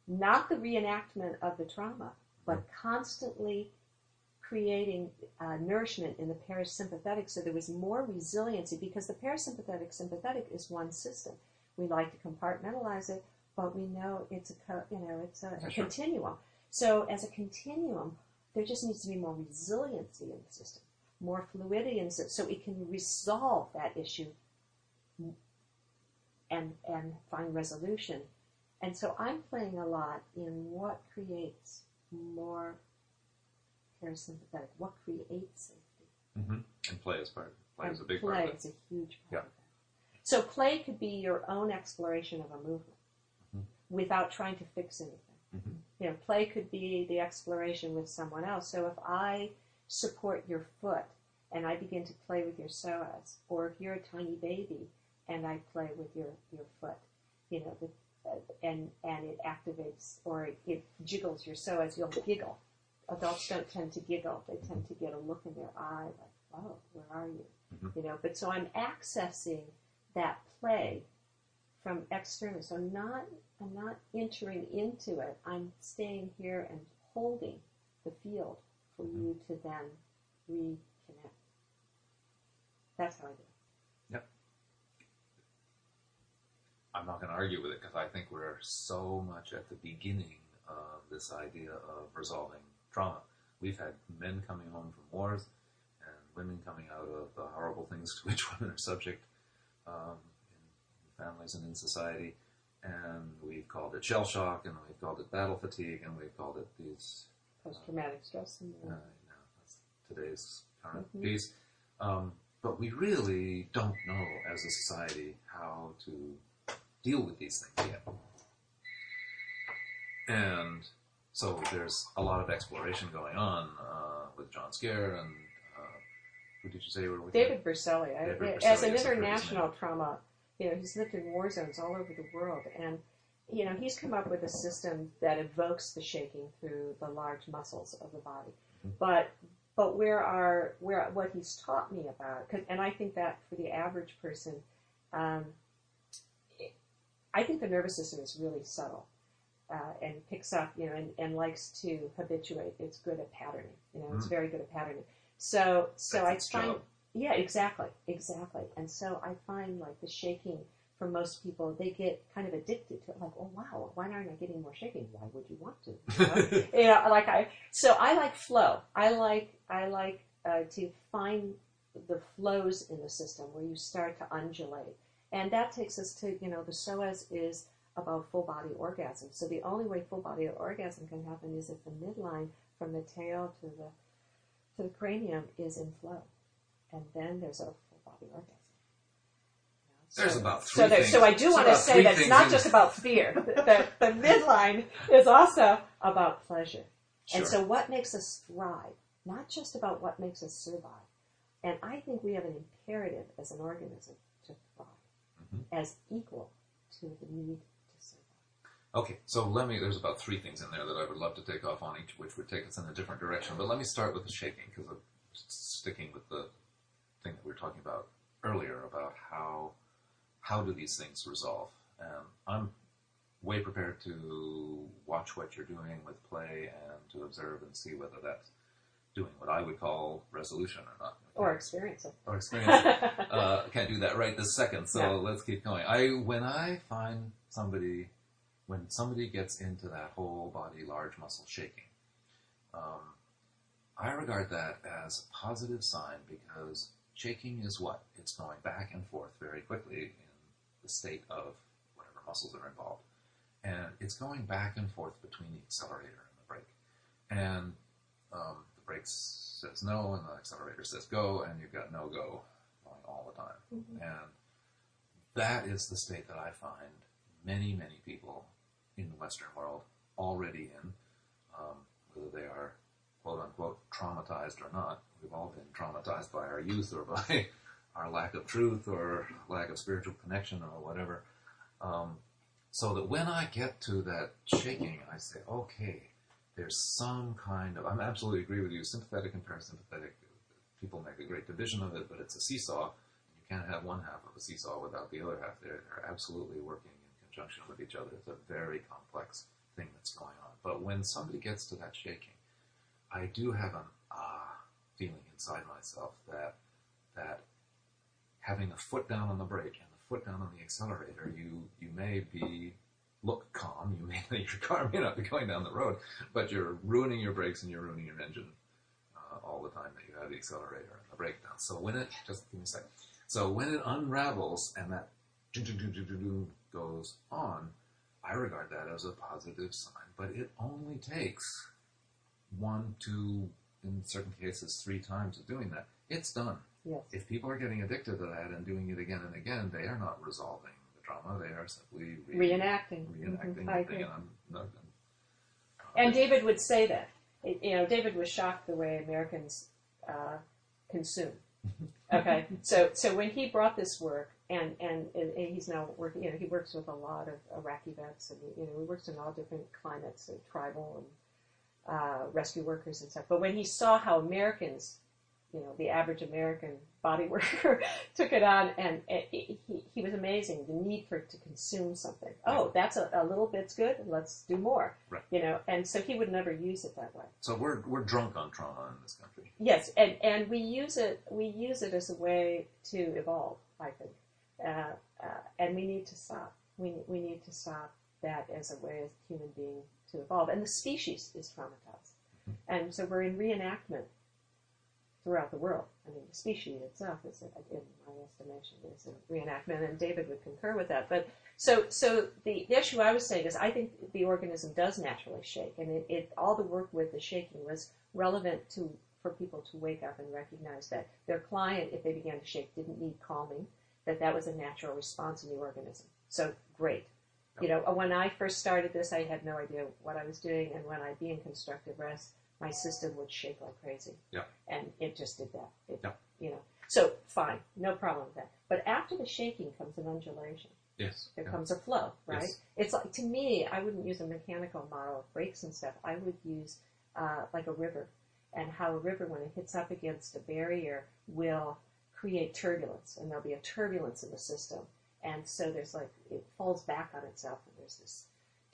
Not the reenactment of the trauma, but constantly creating uh, nourishment in the parasympathetic so there was more resiliency because the parasympathetic sympathetic is one system. We like to compartmentalize it, but we know it's a co- you know it's a, a continuum. So as a continuum, there just needs to be more resiliency in the system, more fluidity in the system, so it can resolve that issue and and find resolution. And so I'm playing a lot in what creates more parasympathetic, what creates safety. hmm And play is part. Play and is a big play part Play is a huge part Yeah. So play could be your own exploration of a movement Mhm. without trying to fix anything. Mhm. You know, play could be the exploration with someone else. So if I support your foot and I begin to play with your psoas, or if you're a tiny baby and I play with your, your foot, you know, the, uh, and and it activates or it jiggles your psoas, you'll giggle. Adults don't tend to giggle; they tend to get a look in their eye, like, "Oh, where are you?" Mhm. You know. But so I'm accessing that play from external. So I'm not I'm not entering into it. I'm staying here and holding the field for mm-hmm. you to then reconnect. That's how I do it. I'm not going to argue with it because I think we're so much at the beginning of this idea of resolving trauma. We've had men coming home from wars and women coming out of the horrible things to which women are subject um, in families and in society. And we've called it shell shock, and we've called it battle fatigue, and we've called it these Post traumatic stress uh, syndrome. know, that's today's current Mhm. piece. Um, but we really don't know as a society how to deal with these things yet. And so there's a lot of exploration going on uh, with John Scaer and uh, who did you say you were with? David Berceli, I- David as an yes, I've heard his international trauma, you know, he's lived in war zones all over the world, and you know, he's come up with a system that evokes the shaking through the large muscles of the body. Mhm. But but where are where what he's taught me about, and I think that for the average person, um, it- I think the nervous system is really subtle. Uh, and picks up, you know, and, and likes to habituate. It's good at patterning. You know, it's Mhm. very good at patterning. So, so That's I find job. yeah, exactly, exactly. And so I find like the shaking for most people, they get kind of addicted to it. Like, oh wow, why aren't I getting more shaking? Why would you want to? You know? you know, like I. So I like flow. I like I like uh, to find the flows in the system where you start to undulate, and that takes us to you know the psoas is about full body orgasm. So the only way full body orgasm can happen is if the midline from the tail to the to the cranium is in flow, and then there's a full body orgasm. There's so- about so three there, things- so I do want to say that it's not just about fear. the, the midline is also about pleasure. Sure. And so, what makes us thrive? Not just about what makes us survive. And I think we have an imperative as an organism to thrive, Mhm. as equal to the need. Okay, so let me. There's about three things in there that I would love to take off on each, which would take us in a different direction. But let me start with the shaking because I'm sticking with the thing that we were talking about earlier about how how do these things resolve. And I'm way prepared to watch what you're doing with play and to observe and see whether that's doing what I would call resolution or not. Or experience or experience. uh, I can't do that right this second, so Yeah. let's keep going. I when I find somebody when somebody gets into that whole body large muscle shaking, um, I regard that as a positive sign because shaking is what it's going back and forth very quickly in the state of whatever muscles are involved, and it's going back and forth between the accelerator and the brake, and um, the brake says no and the accelerator says go, and you've got no go going all the time. Mhm. And that is the state that I find many, many people in the Western world already in, um, whether they are quote unquote traumatized or not. We've all been traumatized by our youth or by our lack of truth or lack of spiritual connection or whatever. Um, so that when I get to that shaking, I say, okay, there's some kind of, I'm absolutely agree with you, sympathetic and parasympathetic. People make a great division of it, but it's a seesaw. You can't have one half of a seesaw without the other half. They're, they're absolutely working in conjunction with each other. It's a very complex thing that's going on. But when somebody gets to that shaking, I do have an ah feeling inside myself that that having the foot down on the brake and the foot down on the accelerator, you you may be look calm, you may your car may not be going down the road, but you're ruining your brakes and you're ruining your engine uh, all the time that you have the accelerator and the brake down. So when it just give me a second. So when it unravels and that goes on, I regard that as a positive sign. But it only takes one, two, in certain cases, three times of doing that. It's done. Yes. If people are getting addicted to that and doing it again and again, they are not resolving the trauma. They are simply re- Reenacting. reenacting Mhm, the thing. And I'm not, I'm- And David would say that. It- You know, David was shocked the way Americans uh, consume. Okay, so so when he brought this work, and, and and he's now working, you know, he works with a lot of Iraqi vets, and you know, he works in all different climates, and tribal and uh, rescue workers and stuff. But when he saw how Americans, you know, the average American body worker took it on, and, and he, he was amazing. The need for to consume something. Oh, that's a, a little bit's good. Let's do more. Right. You know, and so he would never use it that way. so we're we're drunk on trauma in this country. Yes, and, and we use it we use it as a way to evolve. I think, uh, uh, and we need to stop. We we need to stop that as a way as human being to evolve. And the species is traumatized, and so we're in reenactment throughout the world. I mean, the species itself is, in my estimation, is a reenactment, and David would concur with that. But so so the, the issue I was saying is I think the organism does naturally shake, and it, it all the work with the shaking was relevant to for people to wake up and recognize that their client, if they began to shake, didn't need calming, that that was a natural response in the organism. So great. You know, when I first started this, I had no idea what I was doing, and when I'd be in constructive rest, my system would shake like crazy. Yeah. And it just did that. It, Yeah. You know, so fine, no problem with that. But after the shaking comes an undulation. Yes. There yeah. comes a flow, right? Yes. It's like to me, I wouldn't use a mechanical model of brakes and stuff. I would use uh, like a river, and how a river, when it hits up against a barrier, will create turbulence, and there'll be a turbulence in the system, and so there's like it falls back on itself, and there's this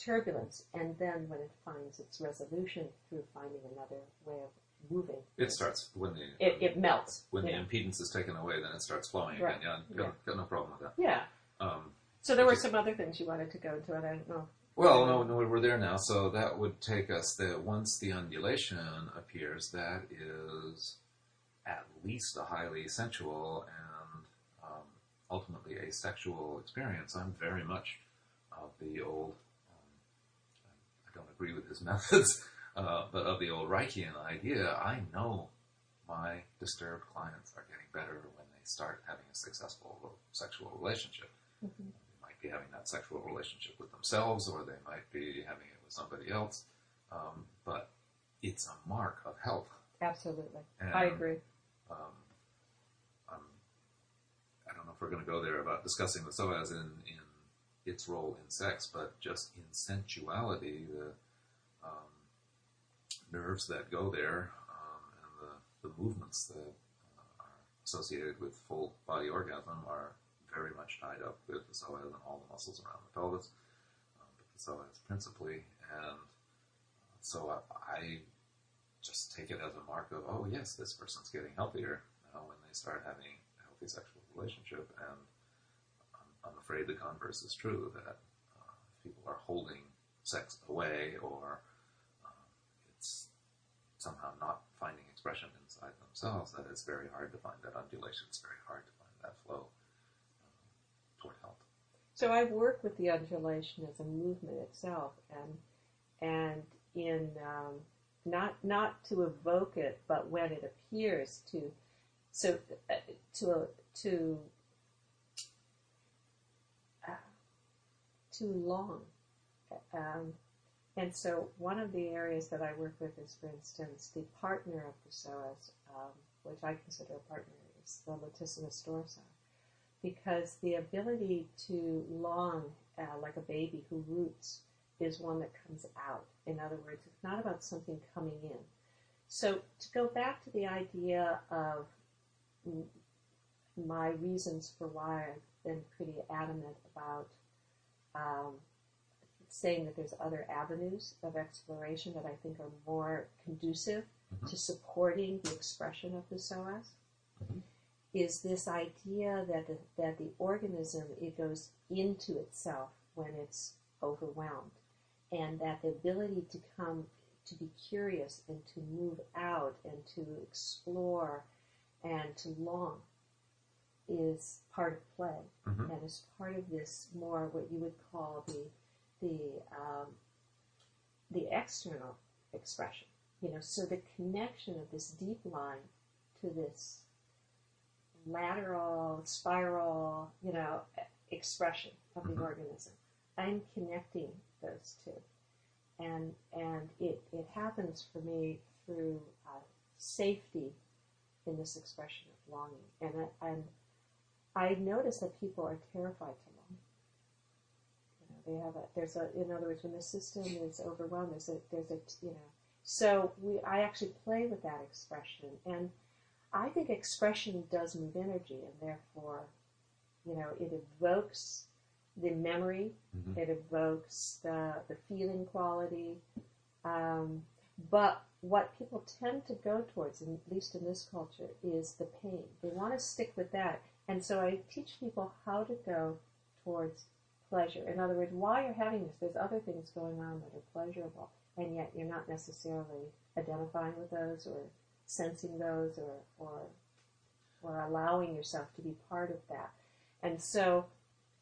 turbulence, and then when it finds its resolution through finding another way of moving, It starts when the It, it melts. when the know? impedance is taken away, then it starts flowing Right. again. Yeah, got, got no problem with that. yeah. Um, So there were some other things you wanted to go into, and I don't know. Well, no, no, we're there now. So that would take us that once the undulation appears, that is at least a highly sensual and um, ultimately a sexual experience. I'm very much of the old. Agree with his methods, uh, but of the old Reichian idea. I know my disturbed clients are getting better when they start having a successful sexual relationship Mhm. they might be having that sexual relationship with themselves or they might be having it with somebody else. Um, but it's a mark of health. Absolutely, And, I agree. Um, um, I don't know if we're going to go there about discussing the psoas in, in its role in sex, but just in sensuality, the um, nerves that go there um, and the, the movements that uh, are associated with full body orgasm are very much tied up with the psoas and all the muscles around the pelvis, um, but the psoas principally. And so I, I just take it as a mark of, oh yes, this person's getting healthier when they start having a healthy sexual relationship. And I'm, I'm afraid the converse is true that uh, people are holding sex away or somehow not finding expression inside themselves, that it's very hard to find that undulation. It's very hard to find that flow uh, toward health. So I work with the undulation as a movement itself, and and in um, not not to evoke it, but when it appears to, so uh, to to uh, too long Um, and so one of the areas that I work with is, for instance, the partner of the psoas, um, which I consider a partner, is the latissimus dorsi. Because the ability to long uh, like a baby who roots is one that comes out. In other words, it's not about something coming in. So to go back to the idea of my reasons for why I've been pretty adamant about um, saying that there's other avenues of exploration that I think are more conducive mm-hmm. to supporting the expression of the psoas. Mm-hmm. Is this idea that the, that the organism it goes into itself when it's overwhelmed, and that the ability to come to be curious and to move out and to explore and to long is part of play mm-hmm. and is part of this more what you would call the the um, the external expression. You know, so the connection of this deep line to this lateral spiral, you know, expression of the mm-hmm. organism. I'm connecting those two, and and it it happens for me through uh, safety in this expression of longing, and I, and I notice that people are terrified to long. They have a there's a in other words when the system is overwhelmed there's a there's a you know so we I actually play with that expression and I think expression does move energy and therefore you know it evokes the memory, mm-hmm. it evokes the, the feeling quality. Um, but what people tend to go towards, at least in this culture, is the pain. They want to stick with that. And so I teach people how to go towards pleasure. In other words, while you're having this, there's other things going on that are pleasurable, and yet you're not necessarily identifying with those or sensing those or, or, or allowing yourself to be part of that. And so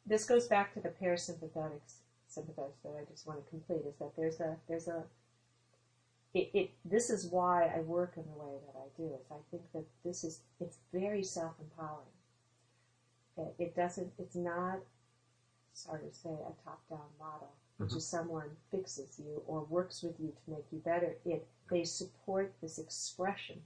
this goes back to the parasympathetic sympathetic that I just want to complete is that there's a there's a it, it this is why I work in the way that I do is I think that this is it's very self empowering. It, it, doesn't it's not sorry to say a top down model, which mm-hmm. is someone fixes you or works with you to make you better. It they support this expression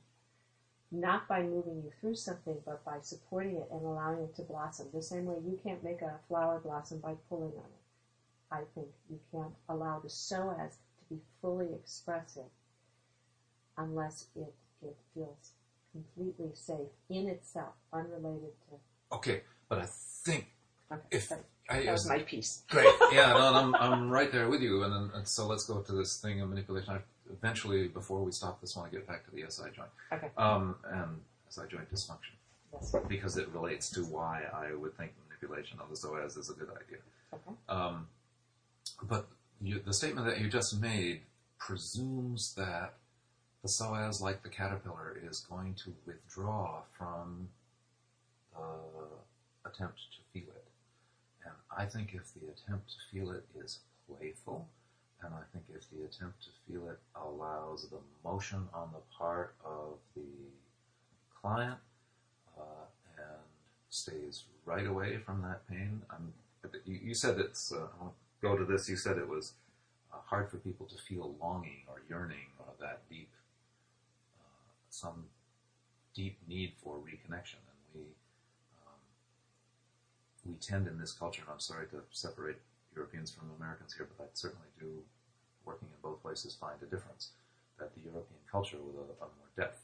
not by moving you through something, but by supporting it and allowing it to blossom. The same way you can't make a flower blossom by pulling on it. I think you can't allow the psoas to be fully expressive unless it, it feels completely safe in itself, unrelated to. Okay, but I think okay, if I, that was my piece. Great, yeah, no, I'm I'm right there with you, and, and so let's go to this thing of manipulation. I eventually, before we stop this, one, I want to get back to the SI joint. Okay. Um, and SI joint dysfunction. Yes. Because it relates to why I would think manipulation of the psoas is a good idea. Okay. Um, but you, the statement that you just made presumes that the psoas, like the caterpillar, is going to withdraw from the attempt to feel it. I think if the attempt to feel it is playful, and I think if the attempt to feel it allows the motion on the part of the client uh, and stays right away from that pain. I'm, you, you said it's, uh, I'll go to this, you said it was uh, hard for people to feel longing or yearning or that deep, uh, some deep need for reconnection. And we, we tend in this culture, and I'm sorry to separate Europeans from Americans here, but I certainly do, working in both places, find a difference. That the European culture, with a, a more depth,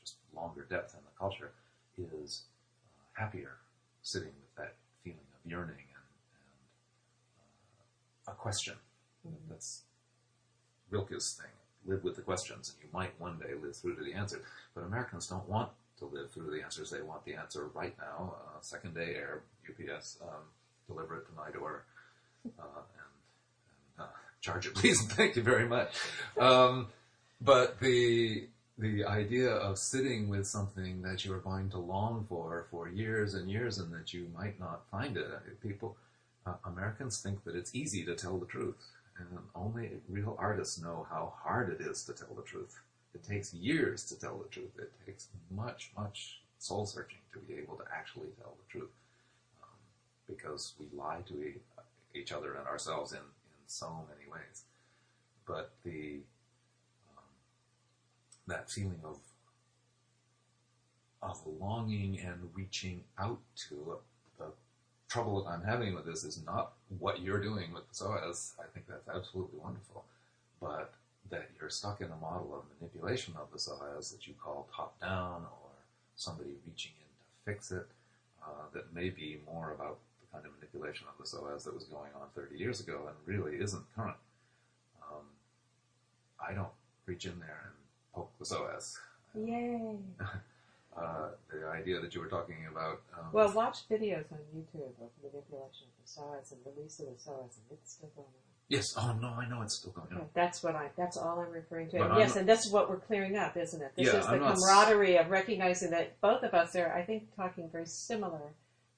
just longer depth in the culture, is uh, happier sitting with that feeling of yearning and, and uh, a question. Mm-hmm. That's Rilke's thing. Live with the questions, and you might one day live through to the answer. But Americans don't want to live through the answers. They want the answer right now. Uh, second day air, UPS, um, deliver it to my door uh, and, and uh, charge it, please, thank you very much. Um, but the the idea of sitting with something that you are going to long for for years and years, and that you might not find it. People, uh, Americans think that it's easy to tell the truth, and only real artists know how hard it is to tell the truth. It takes years to tell the truth. It takes much, much soul searching to be able to actually tell the truth, um, because we lie to each other and ourselves in, in so many ways. But the um, that feeling of of longing and reaching out to the trouble that I'm having with this is not what you're doing with the psoas. I think that's absolutely wonderful, but that you're stuck in a model of manipulation of the psoas that you call top down or somebody reaching in to fix it. Uh, that may be more about the kind of manipulation of the psoas that was going on 30 years ago and really isn't current. Um, I don't reach in there and poke the psoas. Yay! Uh, the idea that you were talking about. Um, Well, watch videos on YouTube of manipulation of the psoas and release of the psoas, and it's still going on. Yes. Oh no, I know it's still going on. That's what I. That's all I'm referring to. And yes, not- and this is what we're clearing up, isn't it? This Yeah, is the I'm not camaraderie of recognizing that both of us are, I think, talking very similar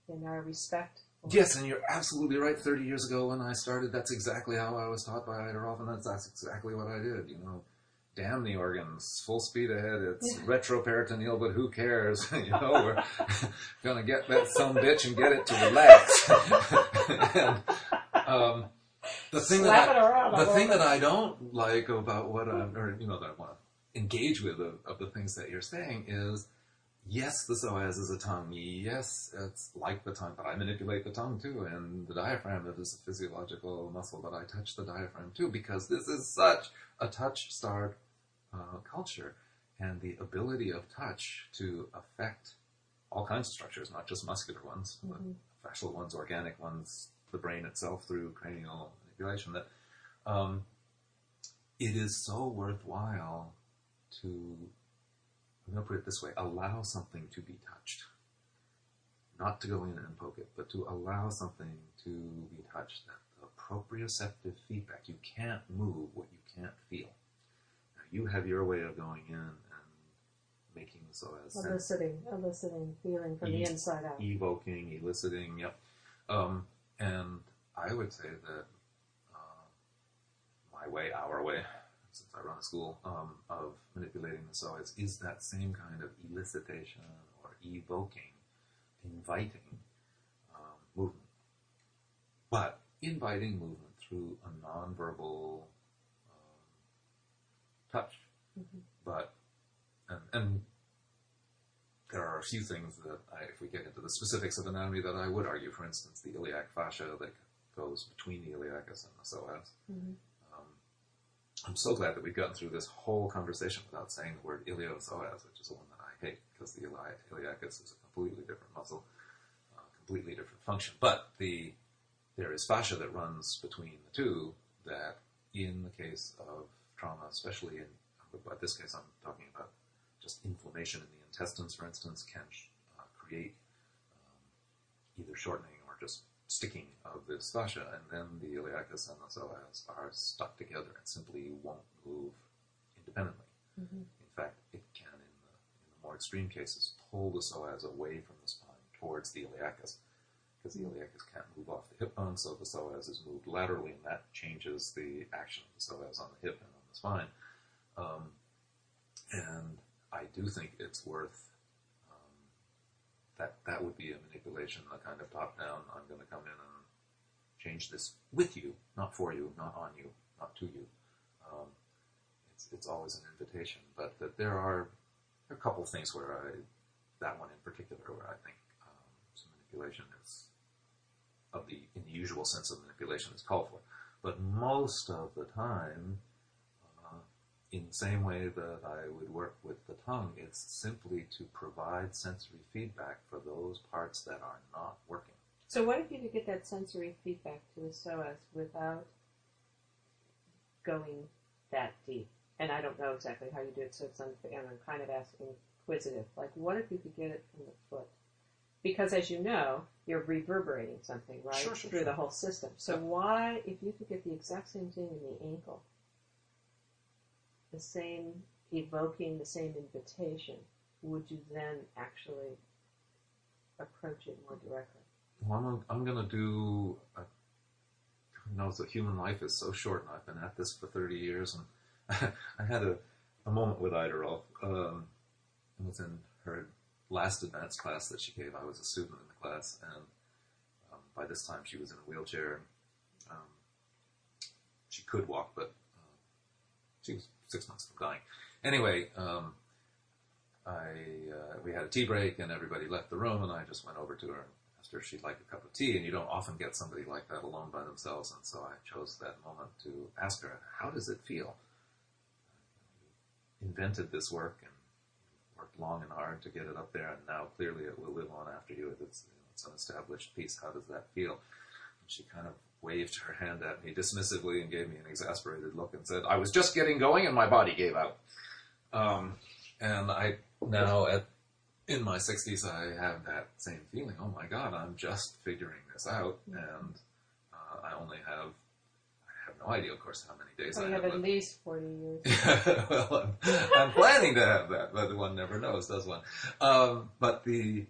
in our respect. Yes, and you're absolutely right. Thirty years ago, when I started, that's exactly how I was taught by Ida Rolf, and that's, that's exactly what I did. You know, damn the organs, full speed ahead. It's retroperitoneal, but who cares? you know, we're gonna get that some bitch and get it to relax. and, um, the thing that it I, around. the thing that I don't like about what I, or you know, that I want to engage with of, of the things that you're saying is, yes, the psoas is a tongue. Yes, it's like the tongue, but I manipulate the tongue too, and the diaphragm that is a physiological muscle, but I touch the diaphragm too, because this is such a touch-starved uh, culture, and the ability of touch to affect all kinds of structures, not just muscular ones, but Mhm. fascial ones, organic ones, the brain itself through cranial manipulation. That um, it is so worthwhile to, I'm going to put it this way, allow something to be touched. Not to go in and poke it, but to allow something to be touched. That the proprioceptive feedback. You can't move what you can't feel. Now, you have your way of going in and making the psoas sense eliciting, eliciting, feeling from the E- inside out. evoking, eliciting, yep. Um, and I would say that my way, our way, since I run a school, um, of manipulating the psoas is that same kind of elicitation or evoking, inviting um, movement. But inviting movement through a nonverbal um, touch. Mhm. But, and, and there are a few things that, I, if we get into the specifics of anatomy, that I would argue. For instance, the iliac fascia that goes between the iliacus and the psoas. Mhm. I'm so glad that we've gotten through this whole conversation without saying the word iliopsoas, which is the one that I hate because the ili- iliacus is a completely different muscle, uh, completely different function. But the there is fascia that runs between the two that, in the case of trauma, especially in, but this case I'm talking about just inflammation in the intestines, for instance, can uh, create um, either shortening or just sticking of this fascia, and then the iliacus and the psoas are stuck together and simply won't move independently. Mhm. In fact, it can, in the, in the more extreme cases, pull the psoas away from the spine towards the iliacus, because the iliacus can't move off the hip bone, so the psoas is moved laterally, and that changes the action of the psoas on the hip and on the spine. Um, and I do think it's worth that. That would be a manipulation, a kind of top-down. I'm going to come in and change this with you, not for you, not on you, not to you. Um, it's it's always an invitation, but that there are a couple things where I, that one in particular, where I think um, some manipulation is of the in the usual sense of manipulation is called for. But most of the time, in the same way that I would work with the tongue, it's simply to provide sensory feedback for those parts that are not working. So what if you could get that sensory feedback to the psoas without going that deep? And I don't know exactly how you do it, so it's unfair. And I'm kind of asking inquisitive. Like, what if you could get it from the foot? Because as you know, you're reverberating something, right? Sure, sure, Through sure. the whole system. So why, if you could get the exact same thing in the ankle, the same evoking, the same invitation, would you then actually approach it more directly? Well, I'm, I'm going to do. A, who knows that human life is so short, and I've been at this for 30 years. And I had a, a moment with Ida Rolf. Um, it was in her last advanced class that she gave. I was a student in the class, and um, by this time she was in a wheelchair. Um, she could walk, but uh, she was six months from dying. Anyway, um, I uh, we had a tea break and everybody left the room, and I just went over to her and asked her if she'd like a cup of tea. And you don't often get somebody like that alone by themselves, and so I chose that moment to ask her, "How does it feel?" Invented this work and worked long and hard to get it up there, and now clearly it will live on after you. It's, it's an established piece. How does that feel? And she kind of waved her hand at me dismissively and gave me an exasperated look and said, "I was just getting going, and my body gave out." Um, and I now at in my 60s, I have that same feeling. Oh my God, I'm just figuring this out, and uh, I only have I have no idea, of course, how many days So I have have at least 40 years. well, I'm, I'm planning to have that, but one never knows, does one? Um, but the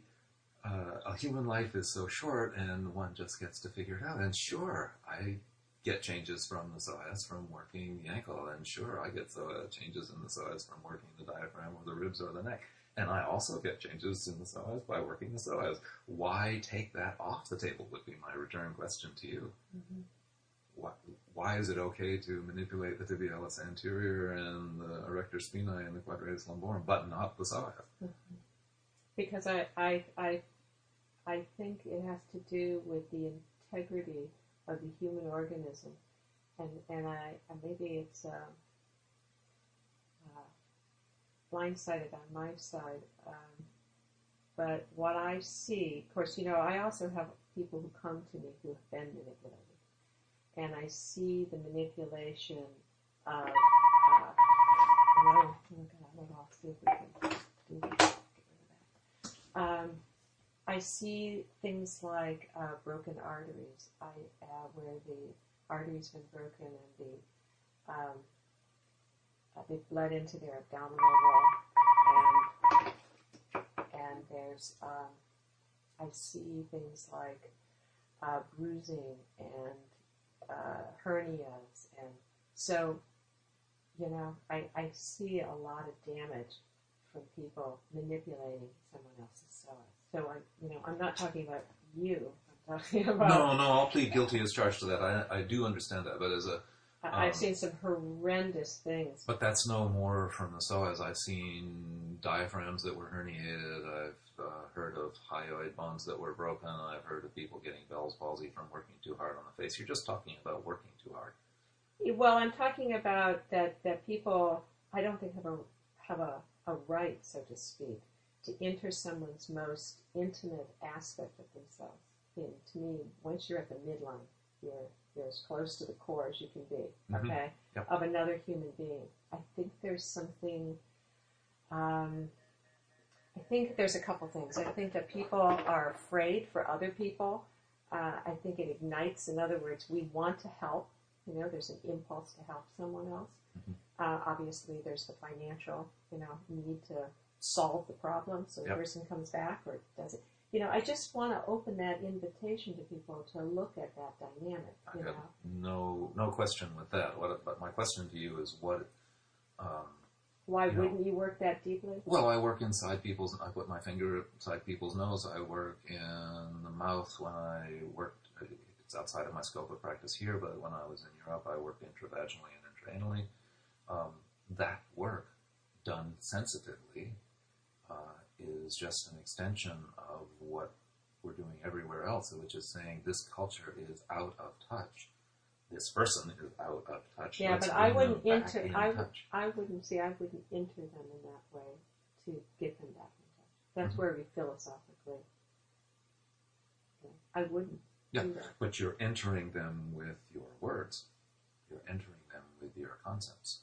uh, a human life is so short, and one just gets to figure it out. And sure, I get changes from the psoas from working the ankle, and sure, I get psoas changes in the psoas from working the diaphragm or the ribs or the neck. And I also get changes in the psoas by working the psoas. Why take that off the table would be my return question to you Mhm. why, why is it okay to manipulate the tibialis anterior and the erector spinae and the quadratus lumborum, but not the psoas? Because I, I, I, I think it has to do with the integrity of the human organism, and and I and maybe it's uh, uh, blindsided on my side, um, but what I see, of course, you know, I also have people who come to me who have been manipulated, and I see the manipulation of. Uh, well, oh God, that. Um, I see things like uh, broken arteries, I, uh, where the artery's been broken and the um, uh, they've bled into their abdominal wall, and and there's um, I see things like uh, bruising and uh, hernias, and so you know I, I see a lot of damage from people manipulating someone else's cells. So I, you know, I'm not talking about you. I'm talking about. No, no, I'll plead guilty as charged to that. I, I do understand that, but as a I- I've um, seen some horrendous things. but that's no more from the psoas. I've seen diaphragms that were herniated. I've uh, heard of hyoid bones that were broken. I've heard of people getting Bell's palsy from working too hard on the face. You're just talking about working too hard. Well, I'm talking about that that people I don't think have a have a, a right, so to speak, to enter someone's most intimate aspect of themselves. And to me, once you're at the midline, you're you're as close to the core as you can be. Mhm. Okay, Yep. of another human being. I think there's something. Um, I think there's a couple things. I think that people are afraid for other people. Uh, I think it ignites. In other words, we want to help. You know, there's an impulse to help someone else. Mhm. Uh, obviously, there's the financial, you know, need to solve the problem so the Yep. person comes back or does it. You know, I just want to open that invitation to people to look at that dynamic. You know, no no question with that. What, but my question to you is what. Um, why you wouldn't you work that deeply? well, I work inside people's. I put my finger inside people's nose. I work in the mouth when I worked. It's outside of my scope of practice here, but when I was in Europe, I worked intravaginally and intranally. Um, that work done sensitively is just an extension of what we're doing everywhere else, which is saying this culture is out of touch. This person is out of touch. Yeah, Let's but I wouldn't enter. I, touch. I wouldn't see. I wouldn't enter them in that way to get them back in touch. That's Mhm. where we philosophically. Yeah, I wouldn't Yeah. But you're entering them with your words. You're entering them with your concepts.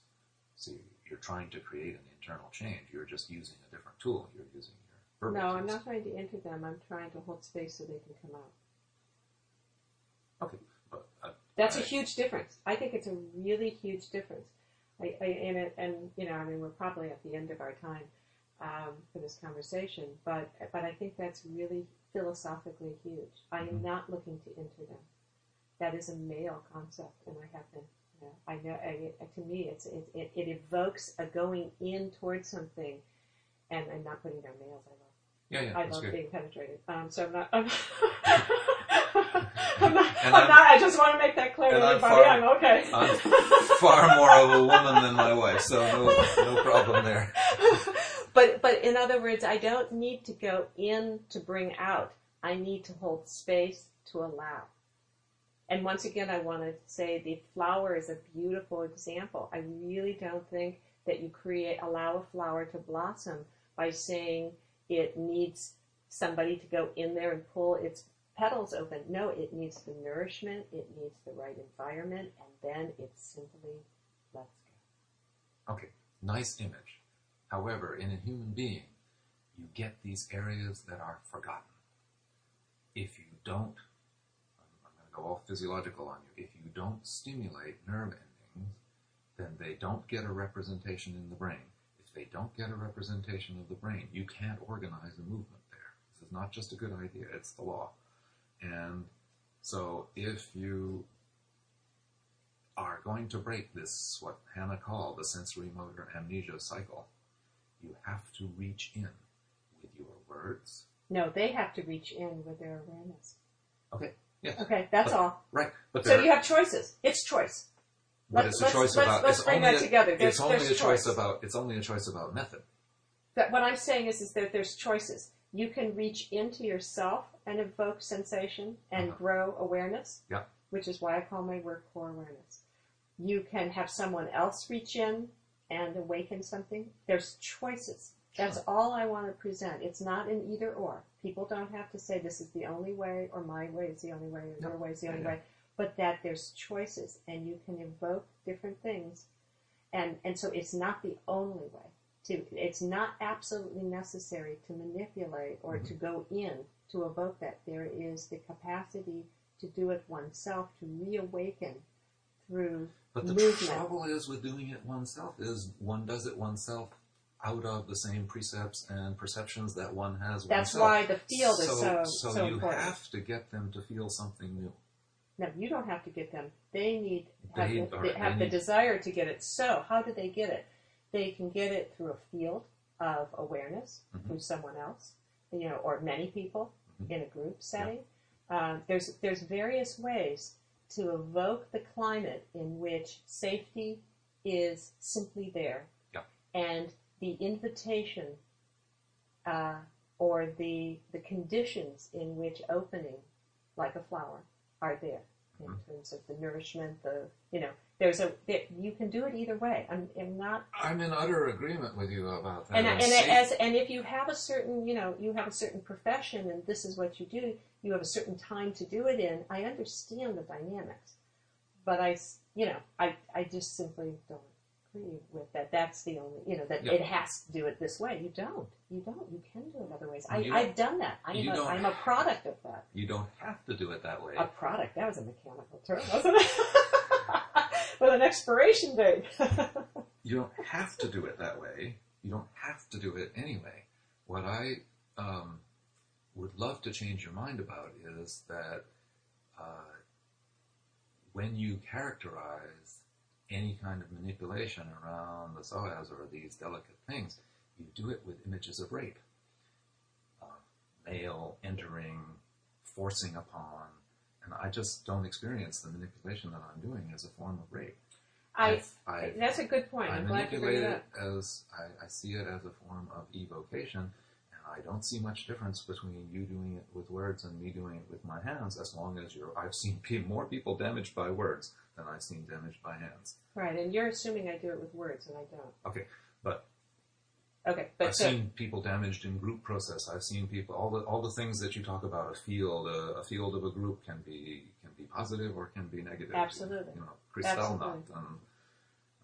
See, you're trying to create an internal change. You're just using a different tool. You're using your verbal No, I'm not trying to enter them. I'm trying to hold space so they can come out. Okay, but uh, That's a I- huge difference. I think it's a really huge difference. I, I, and, it, and you know, I mean, we're probably at the end of our time um, for this conversation, but but I think that's really philosophically huge. I am Mhm. not looking to enter them. That is a male concept, and I have been. Know, I know. I, to me, it's it, it, it evokes a going in towards something, and I'm not putting down nails. I love Yeah, yeah, I love good. being penetrated. Um, so I'm not. I'm, I'm not. I'm I'm- not. I just want to make that clear to everybody. far- I'm okay. I'm far more of a woman than my wife, so no, no problem there. but but in other words, I don't need to go in to bring out. I need to hold space to allow. And once again, I want to say the flower is a beautiful example. I really don't think that you create allow a flower to blossom by saying it needs somebody to go in there and pull its petals open. No, it needs the nourishment, it needs the right environment, and then it simply let's go. Okay, nice image. However, in a human being, you get these areas that are forgotten. If you don't, I'm going to go all physiological on you. If you don't stimulate nerve endings, then they don't get a representation in the brain. If they don't get a representation of the brain, you can't organize a movement there. This is not just a good idea, it's the law. And so if you are going to break this, what Hanna called the sensory motor amnesia cycle, you have to reach in with your words. No, they have to reach in with their awareness. Okay, yes. Okay, that's But- all. Right, but So you have choices. It's choice. but let's- it's a let's- choice let's- about. let's it's bring only that a, together. It's There's- only there's a choice choice. about. It's only a choice about method. That what I'm saying is, is that there's choices. You can reach into yourself and evoke sensation and Uh-huh. grow awareness. Yeah. Which is why I call my work core awareness. You can have someone else reach in and awaken something. There's choices. That's all I want to present. It's not an either or. People don't have to say this is the only way or my way is the only way or your way is the only way. But that there's choices and you can evoke different things. And and so it's not the only way to it's not absolutely necessary to manipulate or to mm-hmm. go in to evoke that. There is the capacity to do it oneself, to reawaken through But the movement. trouble is with doing it oneself is one does it oneself out of the same precepts and perceptions that one has That's oneself. why the field is so, so so, you important. have to get them to feel something new. No, you don't have to get them. They need have, They the, they they have the need- desire to get it. So how do they get it? They can get it through a field of awareness Mhm. through someone else, you know, or many people Mhm. in a group setting. Um, there's there's various ways to evoke the climate in which safety is simply there, Yeah. and the invitation uh, or the the conditions in which opening, like a flower, are there in Mhm. terms of the nourishment. The you know there's a there, you can do it either way. I'm, I'm not I'm in utter agreement with you about that. and and as and if you have a certain you know you have a certain profession and this is what you do, you have a certain time to do it in. I understand the dynamics, but I you know I I just simply don't agree with that. That's the only you know that it has to do it this way. You don't. You don't. You can do it other ways. I, I've done that. I am you a, I'm a product of that. you don't have to do it that way. A product. That was a mechanical term, wasn't it? With an expiration date. You don't have to do it that way. You don't have to do it anyway. What I um, would love to change your mind about is that uh, when you characterize any kind of manipulation around the psoas or these delicate things, you do it with images of rape. Uh, male entering, forcing upon, and I just don't experience the manipulation that I'm doing as a form of rape. I. I've- That's a good point. I I'm glad you bring it up. as I, I see it as a form of evocation, and I don't see much difference between you doing it with words and me doing it with my hands. As long as you're, I've seen more people damaged by words than I've seen damaged by hands. Right, and you're assuming I do it with words, and I don't. Okay, but Okay, but I've so, seen people damaged in group process. I've seen people all the all the things that you talk about. A field, a, a field of a group can be can be positive or can be negative. Absolutely. You know, Kristallnacht Absolutely. and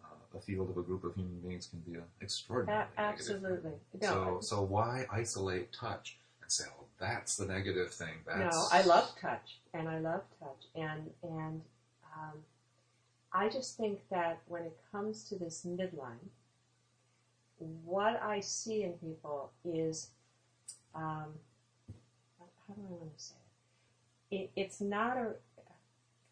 uh, a field of a group of human beings can be an a- extraordinary. absolutely. No, So, so why isolate touch and say, "Oh, that's the negative thing"? no, I love touch, and I love touch, and and um, I just think that when it comes to this midline, what I see in people is, um, how do I want to say it? it it's not a.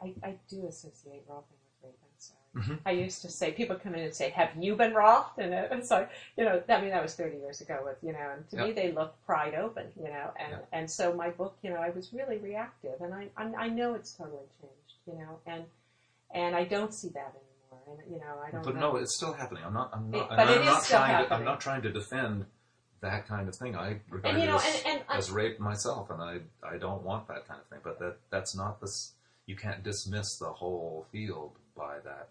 I, I do associate rolfing with rape. I'm sorry. Mhm. I used to say, people come in and say, "Have you been Rolfed?" And it- it's like, you know, I mean, that was 30 years ago. With you know, and to me, they look pried open, you know, and Yeah. and so my book, you know, I was really reactive, and I I, I know it's totally changed, you know, and and I don't see that anymore, and you know, I don't. But know. no, it's still happening. I'm not. I'm not. It- but I'm is not still trying to. I'm not trying to defend that kind of thing. I regard and you it know, as, and, and as rape myself, and I I don't want that kind of thing. But that that's not this. You can't dismiss the whole field by that.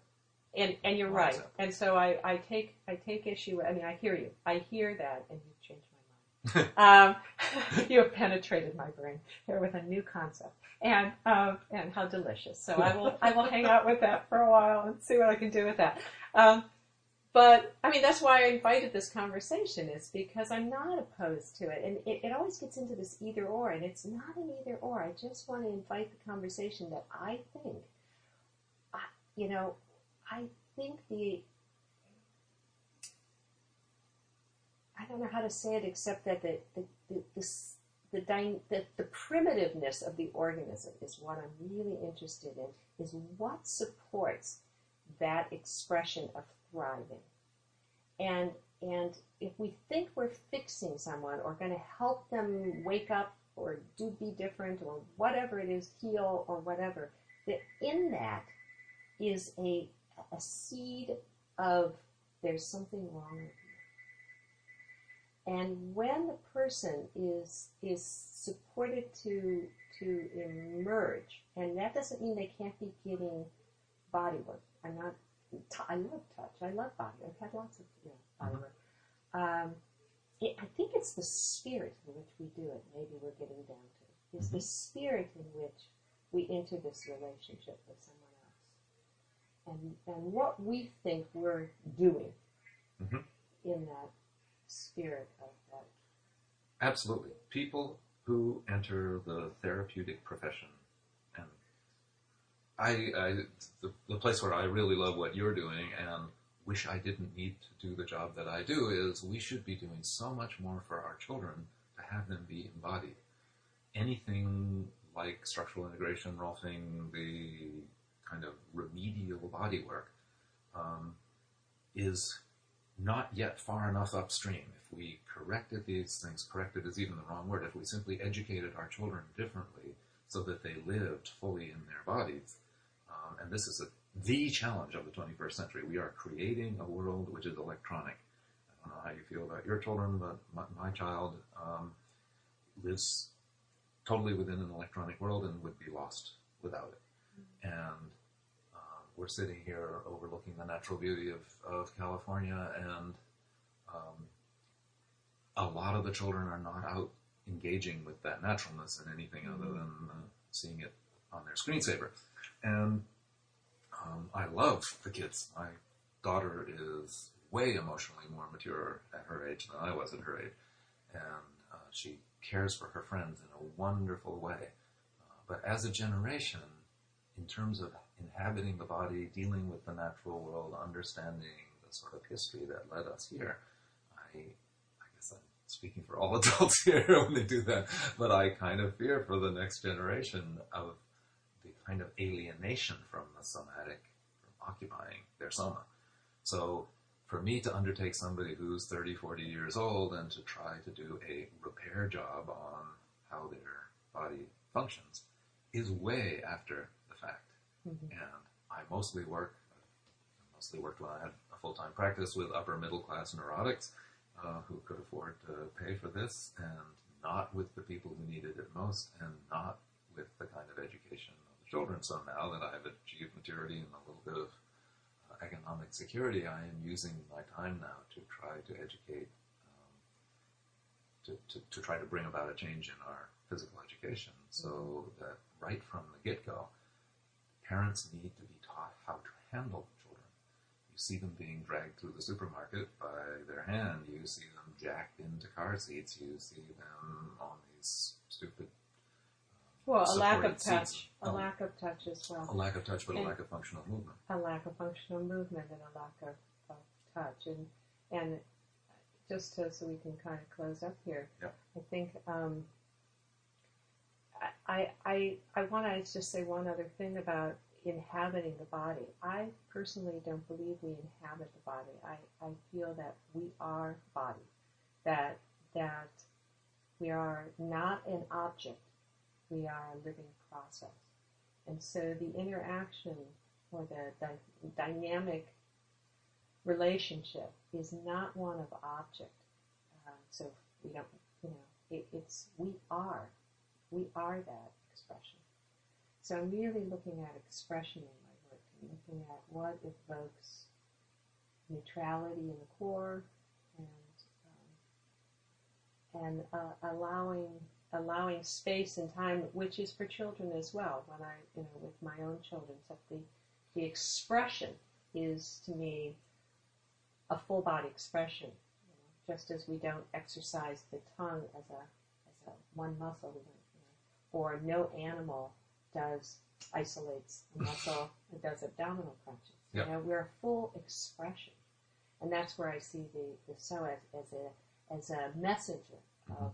And and you're Well, right. And so I, I take I take issue. I mean, I hear you. I hear that, and you've changed my mind. um, you have penetrated my brain here with a new concept, and um, and how delicious. So I will I will hang out with that for a while and see what I can do with that. Um, but I mean, that's why I invited this conversation is because I'm not opposed to it, and it, it always gets into this either or, and it's not an either or. I just want to invite the conversation that I think, I, you know, I think the I don't know how to say it except that the the the, the, dy- the, the primitiveness of the organism is what I'm really interested in. Is what supports that expression of thriving, and and if we think we're fixing someone or going to help them wake up or do be different or whatever it is, heal or whatever, that in that is a a seed of there's something wrong with. And when the person is is supported to to emerge, and that doesn't mean they can't be getting body work. I'm not. t- I love touch. I love body. I've had lots of you know, body work. Um, it, I think it's the spirit in which we do it. Maybe we're getting down to is the spirit in which we enter this relationship with someone else, and and what we think we're doing Mhm. in that spirit of that. Absolutely. People who enter the therapeutic profession, and I, I the, the place where I really love what you're doing and wish I didn't need to do the job that I do is we should be doing so much more for our children to have them be embodied. Anything like structural integration, Rolfing, the kind of remedial body work, um, is not yet far enough upstream. If we corrected these things, corrected is even the wrong word, if we simply educated our children differently so that they lived fully in their bodies, um, and this is a, the challenge of the 21st century. We are creating a world which is electronic. I don't know how you feel about your children, but my, my child um, lives totally within an electronic world and would be lost without it. And um, we're sitting here overlooking the natural beauty of, of California, and um, a lot of the children are not out engaging with that naturalness in anything other than uh, seeing it on their screensaver. And um, I love the kids. My daughter is way emotionally more mature at her age than I was at her age, and uh, she cares for her friends in a wonderful way. Uh, but as a generation, in terms of inhabiting the body, dealing with the natural world, understanding the sort of history that led us here, I, I guess I'm speaking for all adults here when they do that, but I kind of fear for the next generation of the kind of alienation from the somatic, from occupying their soma. So for me to undertake somebody who's 30, 40 years old and to try to do a repair job on how their body functions is way after Mhm. And I mostly work, mostly worked when I had a full-time practice with upper middle class neurotics uh, who could afford to pay for this and not with the people who needed it most and not with the kind of education of the children. So now that I've achieved maturity and a little bit of uh, economic security, I am using my time now to try to educate, um, to, to, to try to bring about a change in our physical education so that right from the get-go, parents need to be taught how to handle children. You see them being dragged through the supermarket by their hand. You see them jacked into car seats. You see them on these stupid Well, a lack of touch, seats. a Oh. lack of touch as well. a lack of touch, but a lack of functional movement. a lack of functional movement and a lack of, of touch, and and just to, so we can kind of close up here, Yep. I think um, I I I want to just say one other thing about inhabiting the body. I personally don't believe we inhabit the body. I, I feel that we are body, that that we are not an object, we are a living process. And so the interaction or the, dynamic relationship is not one of object. Um, so we don't, you know, it, it's we are, we are that expression. So I'm really looking at expression in my work and looking at what evokes neutrality in the core and um, and uh, allowing allowing space and time, which is for children as well. When I, you know, with my own children, so the the expression is to me a full body expression. You know, just as we don't exercise the tongue as a as a one muscle, you know, or no animal does isolates a muscle and does abdominal crunches. Yep. You know, we're a full expression, and that's where I see the the psoas, as a as a messenger mm-hmm. of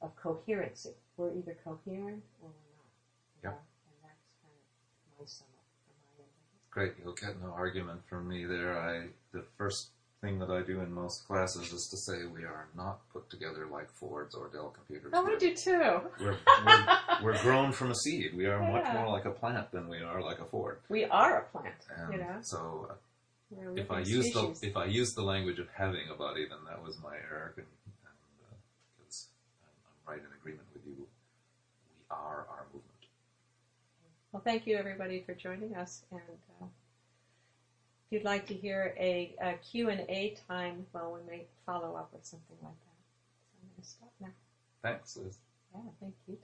of coherency. We're either coherent or we're not. Yeah. Know, And that's kind of my sum up for my end. Great, you'll get no argument from me there. I the first thing that I do in most classes is to say we are not put together like Fords or Dell computers. Oh, We're- do too. We're, we're, we're grown from a seed. We are much more like a plant than we are like a Ford. We are a plant, And you know. so uh, if I use the if I use the language of having a body, then that was my error, and because I'm, I'm right in agreement with you. We are our movement. Well, thank you everybody for joining us. And uh, if you'd like to hear a, a Q&A time, well, we may follow up with something like that. So I'm going to stop now. Thanks, Liz. Yeah, thank you.